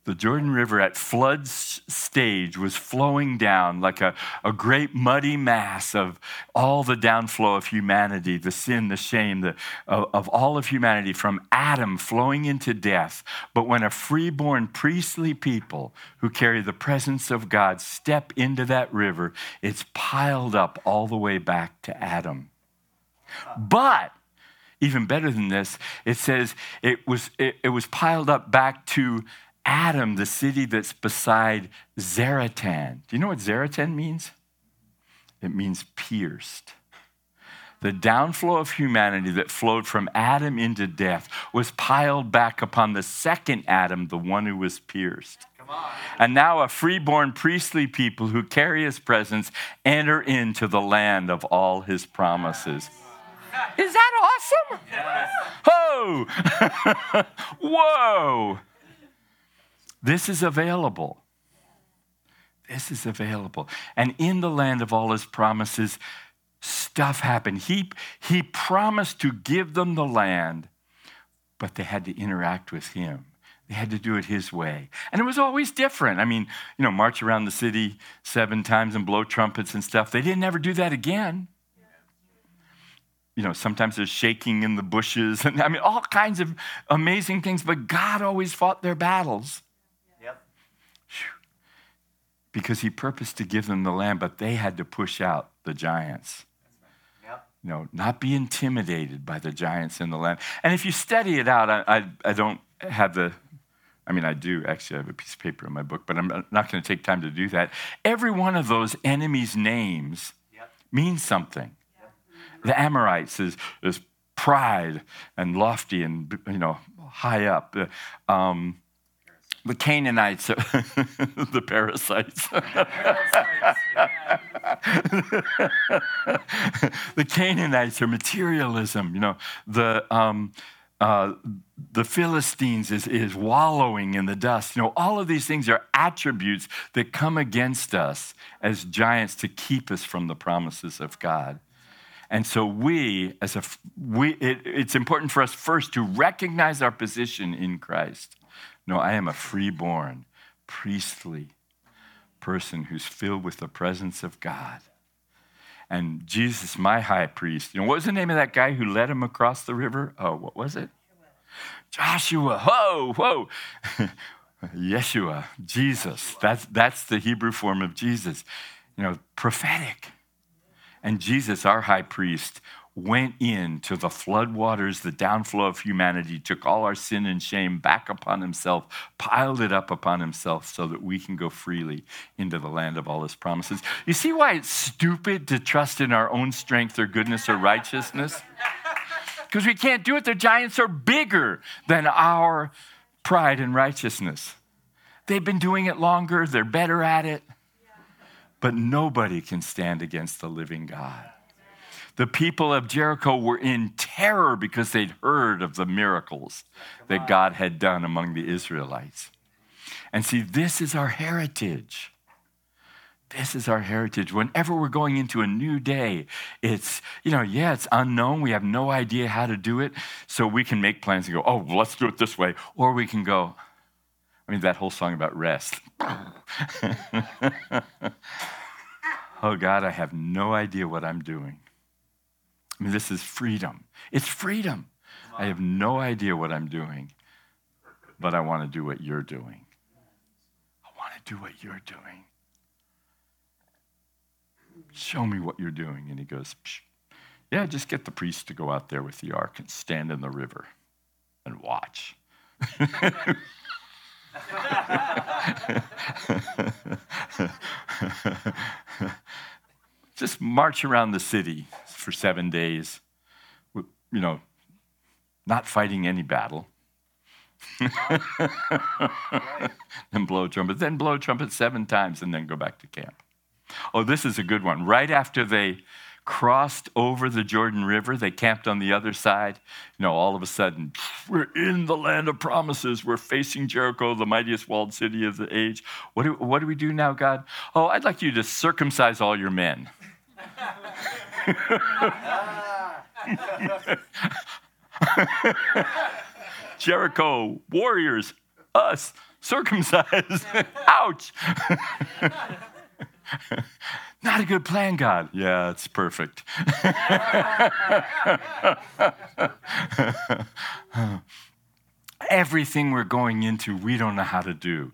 Speaker 3: the Jordan River at flood stage was flowing down like a, a great muddy mass of all the downflow of humanity, the sin, the shame the, of, of all of humanity from Adam flowing into death. But when a freeborn priestly people who carry the presence of God step into that river, it's piled up all the way back to Adam. But even better than this, it says it was, it, it was piled up back to Adam, the city that's beside Zaretan. Do you know what Zaretan means? It means pierced. The downflow of humanity that flowed from Adam into death was piled back upon the second Adam, the one who was pierced. And now a freeborn priestly people who carry his presence enter into the land of all his promises. Is that awesome? Yes. Oh! Whoa! This is available. This is available. And in the land of all his promises, stuff happened. He, he promised to give them the land, but they had to interact with him. They had to do it his way. And it was always different. I mean, you know, march around the city seven times and blow trumpets and stuff. They didn't ever do that again. You know, sometimes there's shaking in the bushes and I mean, all kinds of amazing things, but God always fought their battles Yep. because he purposed to give them the land, but they had to push out the giants. Yep. You know, not be intimidated by the giants in the land. And if you study it out, I, I, I don't have the, I mean, I do actually have a piece of paper in my book, but I'm not going to take time to do that. Every one of those enemies' names yep. means something. The Amorites is, is pride and lofty and, you know, high up. Um, the Canaanites, the parasites. the Canaanites are materialism. You know, the um, uh, the Philistines is, is wallowing in the dust. You know, all of these things are attributes that come against us as giants to keep us from the promises of God. And so we, as a we, it, it's important for us first to recognize our position in Christ no, I am a freeborn, priestly person who's filled with the presence of God. And Jesus, my high priest, you know, what was the name of that guy who led him across the river? Oh, what was it? Joshua. Whoa, whoa. Yeshua, Jesus. That's, that's the Hebrew form of Jesus. You know, prophetic. And Jesus, our high priest, went into the floodwaters, the downflow of humanity, took all our sin and shame back upon himself, piled it up upon himself so that we can go freely into the land of all his promises. You see why it's stupid to trust in our own strength or goodness or righteousness? Because we can't do it. The giants are bigger than our pride and righteousness. They've been doing it longer, they're better at it. But nobody can stand against the living God. The people of Jericho were in terror because they'd heard of the miracles that God had done among the Israelites. And see, this is our heritage. This is our heritage. Whenever we're going into a new day, it's, you know, yeah, it's unknown. We have no idea how to do it. So we can make plans and go, oh, let's do it this way. Or we can go, I mean, that whole song about rest. oh, God, I have no idea what I'm doing. I mean, this is freedom. It's freedom. I have no idea what I'm doing, but I want to do what you're doing. I want to do what you're doing. Show me what you're doing. And he goes, Psh. Yeah, just get the priest to go out there with the ark and stand in the river and watch. just march around the city for seven days, you know, not fighting any battle. and blow trumpet, then blow trumpet seven times and then go back to camp. Oh, this is a good one. Right after they crossed over the Jordan River, they camped on the other side. You know, all of a sudden, we're in the land of promises. We're facing Jericho, the mightiest walled city of the age. What do, what do we do now, God? Oh, I'd like you to circumcise all your men. Jericho, warriors, us, circumcised. Ouch. Not a good plan, God. Yeah, it's perfect. Everything we're going into, we don't know how to do.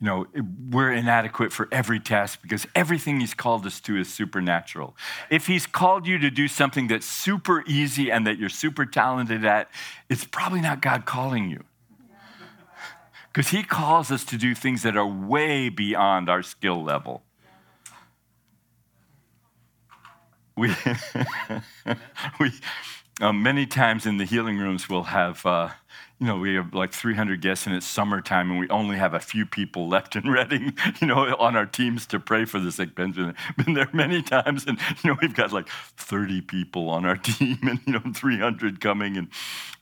Speaker 3: You know, we're inadequate for every task because everything He's called us to is supernatural. If He's called you to do something that's super easy and that you're super talented at, it's probably not God calling you. Because He calls us to do things that are way beyond our skill level. We, we um, many times in the healing rooms, we'll have. Uh, you know, we have like 300 guests and it's summertime and we only have a few people left in Redding, you know, on our teams to pray for the sick. Ben's been, been there many times and, you know, we've got like 30 people on our team and, you know, 300 coming and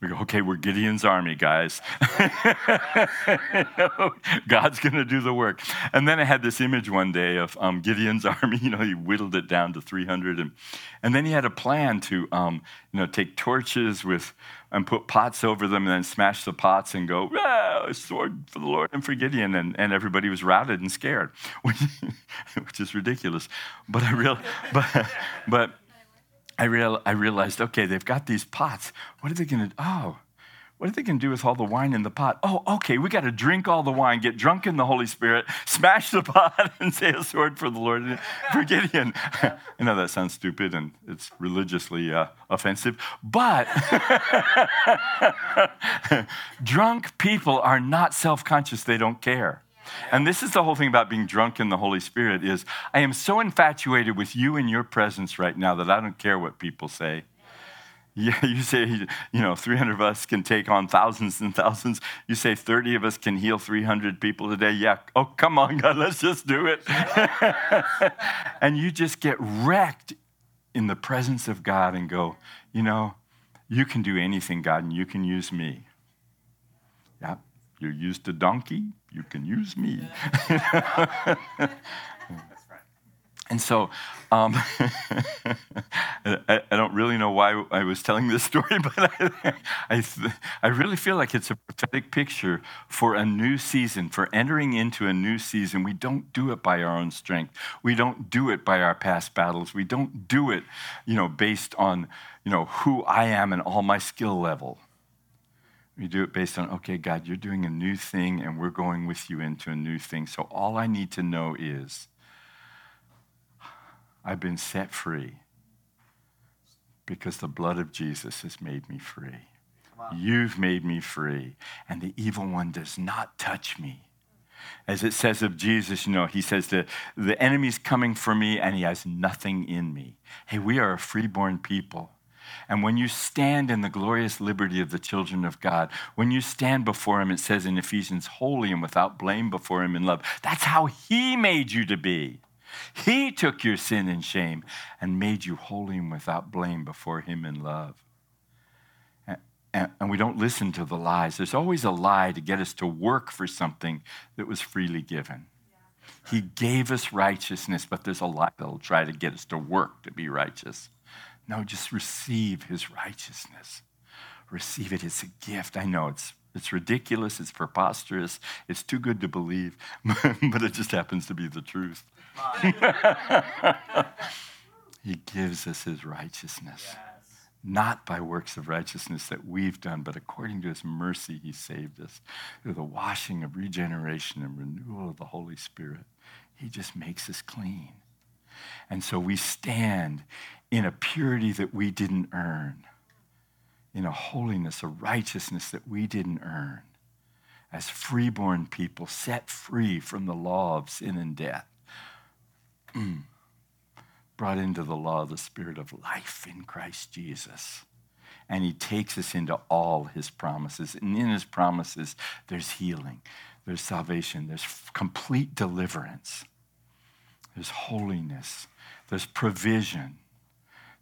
Speaker 3: we go, okay, we're Gideon's army, guys. you know, God's going to do the work. And then I had this image one day of um, Gideon's army, you know, he whittled it down to 300 and, and then he had a plan to, um, you know, take torches with, and put pots over them and then smash the pots and go, ah, sword for the Lord and for Gideon. And, and everybody was routed and scared, which, which is ridiculous. But I, real, but, but I, real, I realized, okay, they've got these pots. What are they going to, oh, what are they going to do with all the wine in the pot? Oh, okay, we got to drink all the wine, get drunk in the Holy Spirit, smash the pot, and say a sword for the Lord for Gideon. I know that sounds stupid and it's religiously uh, offensive, but drunk people are not self conscious, they don't care. And this is the whole thing about being drunk in the Holy Spirit is I am so infatuated with you and your presence right now that I don't care what people say. Yeah, you say, you know, 300 of us can take on thousands and thousands. You say 30 of us can heal 300 people today. Yeah, oh, come on, God, let's just do it. and you just get wrecked in the presence of God and go, you know, you can do anything, God, and you can use me. Yeah, you used a donkey, you can use me. And so um, I, I, don't really know why I was telling this story, but I, I, I, really feel like it's a prophetic picture for a new season, for entering into a new season. We don't do it by our own strength. We don't do it by our past battles. We don't do it, you know, based on, you know, who I am and all my skill level. We do it based on, okay, God, you're doing a new thing and we're going with you into a new thing. So all I need to know is I've been set free because the blood of Jesus has made me free. You've made me free, and the evil one does not touch me. As it says of Jesus, you know, he says that the enemy's coming for me and he has nothing in me. Hey, we are a freeborn people. And when you stand in the glorious liberty of the children of God, when you stand before Him, it says in Ephesians, holy and without blame before Him in love. That's how He made you to be. He took your sin and shame and made you holy and without blame before Him in love. And, and, we don't listen to the lies. There's always a lie to get us to work for something that was freely given. He gave us righteousness, but there's a lie that'll try to get us to work to be righteous. No, just receive His righteousness. Receive it. It's a gift. I know it's it's ridiculous, it's preposterous, it's too good to believe, but it just happens to be the truth. he gives us his righteousness. Yes. Not by works of righteousness that we've done, but according to his mercy, he saved us through the washing of regeneration and renewal of the Holy Spirit. He just makes us clean. And so we stand in a purity that we didn't earn, in a holiness, a righteousness that we didn't earn, as freeborn people set free from the law of sin and death Mm. brought into the law the spirit of life in Christ Jesus. And he takes us into all his promises. And in his promises, there's healing, there's salvation, there's complete deliverance, there's holiness, there's provision,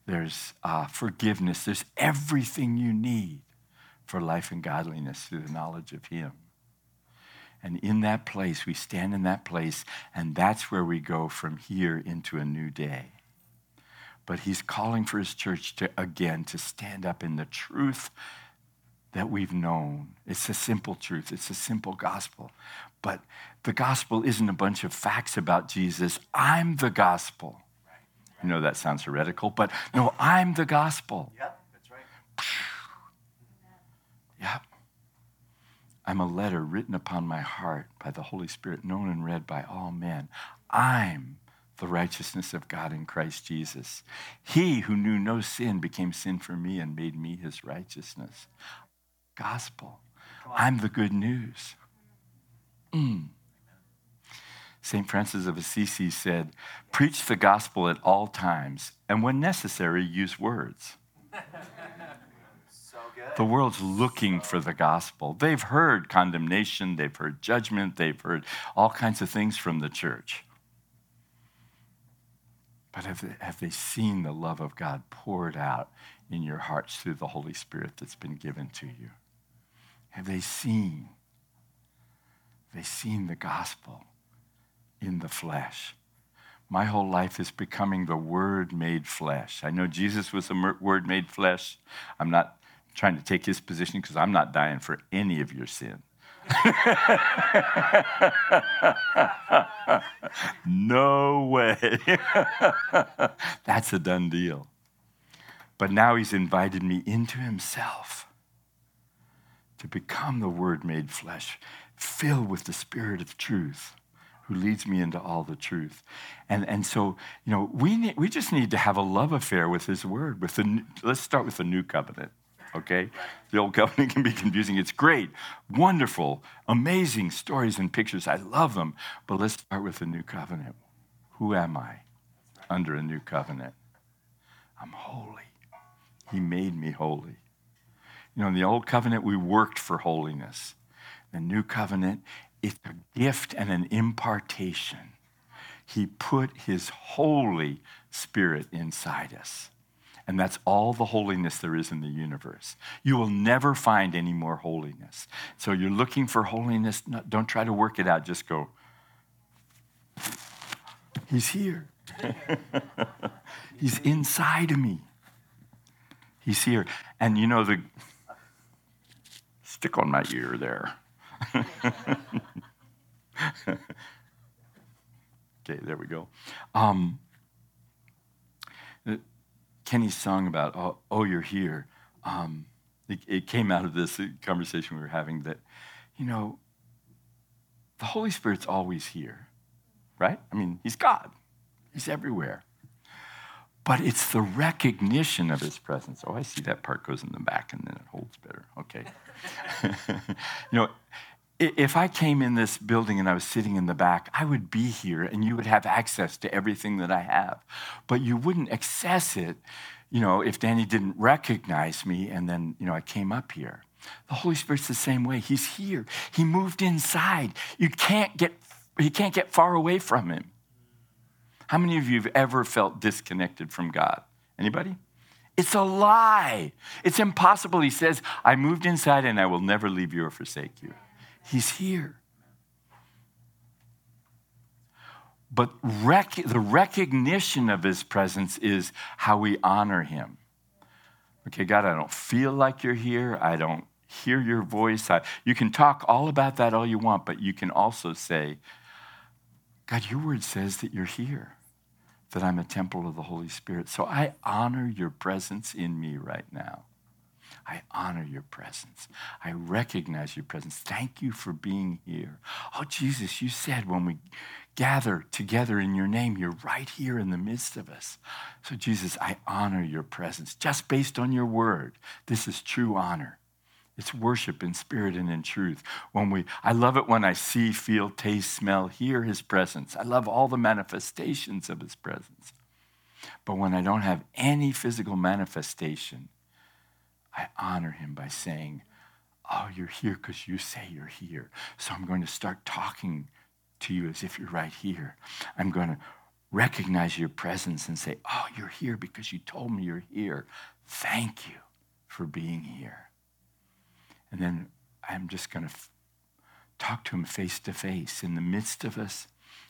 Speaker 3: there's uh, forgiveness, there's everything you need for life and godliness through the knowledge of him. And in that place, we stand in that place, and that's where we go from here into a new day. But he's calling for his church to, again, to stand up in the truth that we've known. It's a simple truth, it's a simple gospel. But the gospel isn't a bunch of facts about Jesus. I'm the gospel. You know that sounds heretical, but no, I'm the gospel.
Speaker 4: Yep, that's right.
Speaker 3: Yep. I'm a letter written upon my heart by the Holy Spirit, known and read by all men. I'm the righteousness of God in Christ Jesus. He who knew no sin became sin for me and made me his righteousness. Gospel. I'm the good news. Mm. St. Francis of Assisi said, Preach the gospel at all times, and when necessary, use words. The world's looking for the gospel. They've heard condemnation, they've heard judgment, they've heard all kinds of things from the church. But have they, have they seen the love of God poured out in your hearts through the Holy Spirit that's been given to you? Have they seen? Have they seen the gospel in the flesh? My whole life is becoming the Word made flesh. I know Jesus was the Word made flesh. I'm not trying to take his position because I'm not dying for any of your sin. no way. That's a done deal. But now he's invited me into himself to become the Word made flesh, filled with the Spirit of truth who leads me into all the truth. And, and so, you know, we, we just need to have a love affair with His Word. With the, let's start with the New Covenant, okay? The Old Covenant can be confusing. It's great, wonderful, amazing stories and pictures. I love them. But let's start with the New Covenant. Who am I under a new covenant? I'm holy. He made me holy. You know, in the old covenant, we worked for holiness. The new covenant, it's a gift and an impartation. He put his Holy Spirit inside us. And that's all the holiness there is in the universe. You will never find any more holiness. So you're looking for holiness, no- don't try to work it out, just go, He's here. He's inside of me. He's here. And you know, the stick on my ear there. okay, there we go. Um, Kenny's song about, oh, oh you're here, um, it, it came out of this conversation we were having that, you know, the Holy Spirit's always here, right? I mean, He's God, He's everywhere. But it's the recognition of His presence. Oh, I see that part goes in the back and then it holds better. Okay. you know, if I came in this building and I was sitting in the back, I would be here and you would have access to everything that I have. But you wouldn't access it, you know, if Danny didn't recognize me and then, you know, I came up here. The Holy Spirit's the same way. He's here. He moved inside. You can't get you can't get far away from him. How many of you have ever felt disconnected from God? Anybody? It's a lie. It's impossible. He says, I moved inside and I will never leave you or forsake you. He's here. But rec- the recognition of his presence is how we honor him. Okay, God, I don't feel like you're here. I don't hear your voice. I, you can talk all about that all you want, but you can also say, God, your word says that you're here, that I'm a temple of the Holy Spirit. So I honor your presence in me right now. I honor your presence. I recognize your presence. Thank you for being here. Oh, Jesus, you said when we gather together in your name, you're right here in the midst of us. So, Jesus, I honor your presence just based on your word. This is true honor. It's worship in spirit and in truth. When we, I love it when I see, feel, taste, smell, hear his presence. I love all the manifestations of his presence. But when I don't have any physical manifestation, I honor him by saying, Oh, you're here because you say you're here. So I'm going to start talking to you as if you're right here. I'm going to recognize your presence and say, Oh, you're here because you told me you're here. Thank you for being here. And then I'm just going to f- talk to him face to face in the midst of us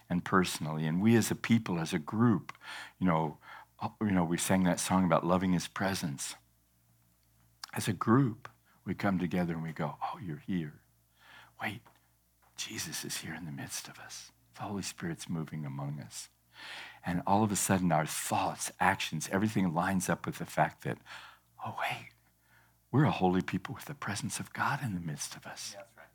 Speaker 3: and personally. And we as a people, as a group, you know, uh, you know, we sang that song about loving his presence. As a group, We come together and we go, Oh, you're here. Wait, Jesus is here in the midst of us. The Holy Spirit's moving among us. And all of a sudden, our thoughts, actions, everything lines up with the fact that, oh, wait, we're a holy people with the presence of God in the midst of us.
Speaker 4: That's right.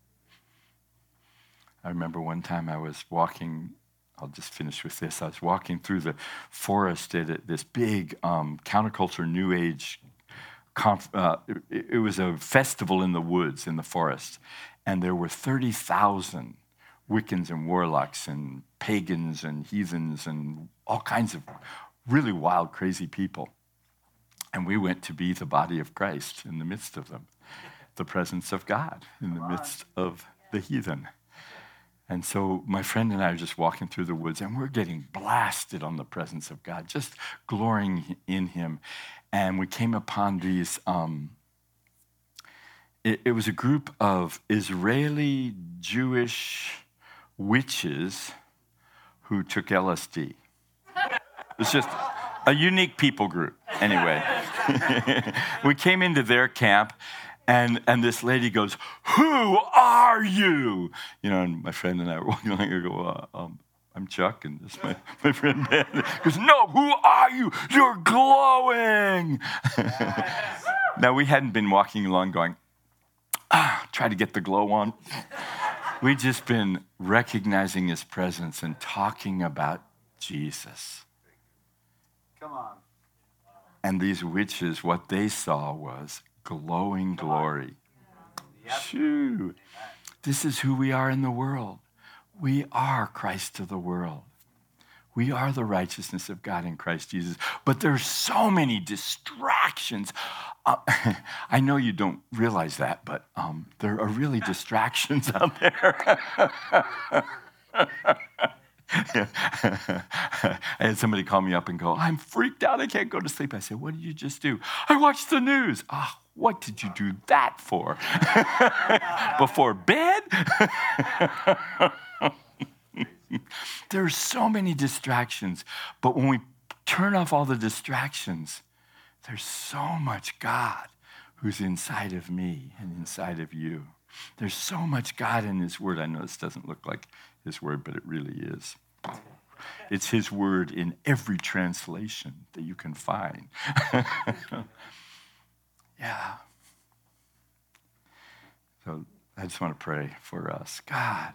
Speaker 3: I remember one time I was walking, I'll just finish with this. I was walking through the forest at this big um, counterculture New Age conf- uh, it, it was a festival in the woods, in the forest. And there were 30,000 Wiccans and warlocks and pagans and heathens and all kinds of really wild, crazy people. And we went to be the body of Christ in the midst of them, the presence of God in the midst of the heathen. And so my friend and I are just walking through the woods and we're getting blasted on the presence of God, just glorying in Him. And we came upon these, um, it, it was a group of Israeli Jewish witches who took LSD. It's just a unique people group, anyway. we came into their camp, and, and this lady goes, Who are you? You know, and my friend and I were walking along, go, uh, um, I'm Chuck, and this is my, my friend Ben. He goes, No, who are you? You're glowing. now, we hadn't been walking along going, ah, try to get the glow on. We'd just been recognizing his presence and talking about Jesus.
Speaker 4: Come on.
Speaker 3: And these witches, what they saw was glowing glory. Shoo. This is who we are in the world. We are Christ to the world. We are the righteousness of God in Christ Jesus. But there's so many distractions. Uh, I know you don't realize that, but um, there are really distractions out there. I had somebody call me up and go, I'm freaked out. I can't go to sleep. I said, What did you just do? I watched the news. Ah, what did you do that for? Before bed? There's so many distractions, but when we turn off all the distractions, there's so much God who's inside of me and inside of you. There's so much God in His Word. I know this doesn't look like His Word, but it really is. It's His Word in every translation that you can find. yeah. So I just want to pray for us. God,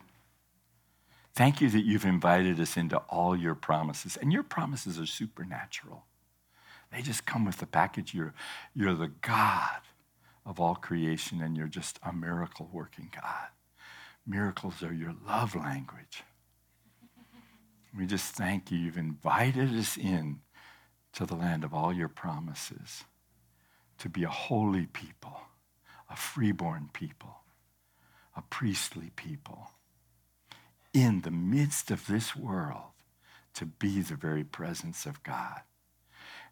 Speaker 3: thank you that you've invited us into all your promises, and your promises are supernatural. They just come with the package. You're, you're the God of all creation, and you're just a miracle working God. Miracles are your love language. We just thank you. You've invited us in to the land of all your promises to be a holy people, a freeborn people, a priestly people, in the midst of this world to be the very presence of God.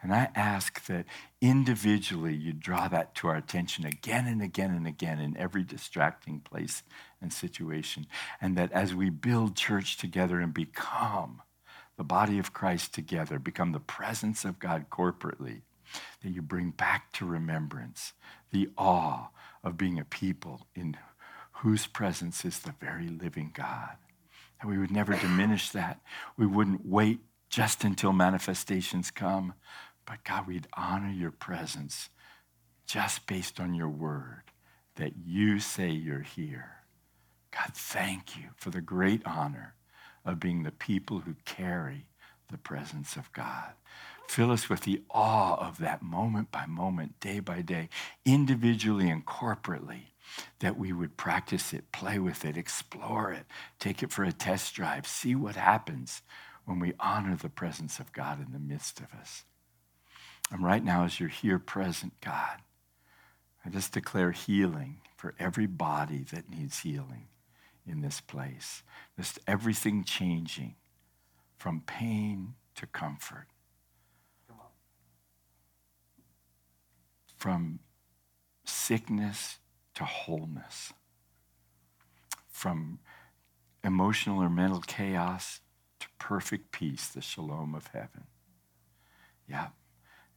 Speaker 3: And I ask that individually you draw that to our attention again and again and again in every distracting place and situation. And that as we build church together and become the body of Christ together, become the presence of God corporately, that you bring back to remembrance the awe of being a people in whose presence is the very living God. And we would never diminish that. We wouldn't wait just until manifestations come. But God, we'd honor your presence just based on your word that you say you're here. God, thank you for the great honor of being the people who carry the presence of God. Fill us with the awe of that moment by moment, day by day, individually and corporately, that we would practice it, play with it, explore it, take it for a test drive, see what happens when we honor the presence of God in the midst of us. And right now, as you're here present, God, I just declare healing for every body that needs healing in this place. Just everything changing from pain to comfort, from sickness to wholeness, from emotional or mental chaos to perfect peace, the shalom of heaven. Yeah.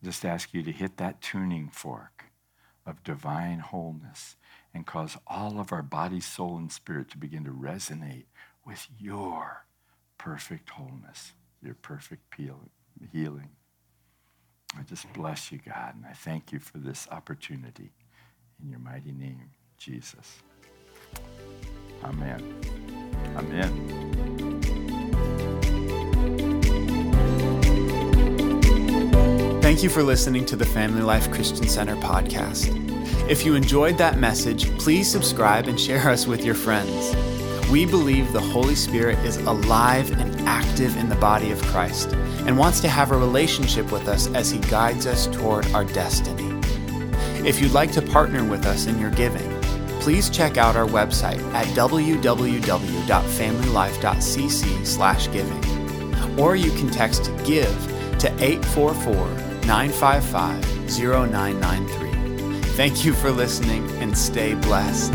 Speaker 3: Just ask you to hit that tuning fork of divine wholeness and cause all of our body, soul, and spirit to begin to resonate with your perfect wholeness, your perfect healing. I just bless you, God, and I thank you for this opportunity. In your mighty name, Jesus. Amen. Amen.
Speaker 1: Thank you for listening to the Family Life Christian Center podcast. If you enjoyed that message, please subscribe and share us with your friends. We believe the Holy Spirit is alive and active in the body of Christ and wants to have a relationship with us as he guides us toward our destiny. If you'd like to partner with us in your giving, please check out our website at www.familylife.cc/giving or you can text give to 844 955 0993. Thank you for listening and stay blessed.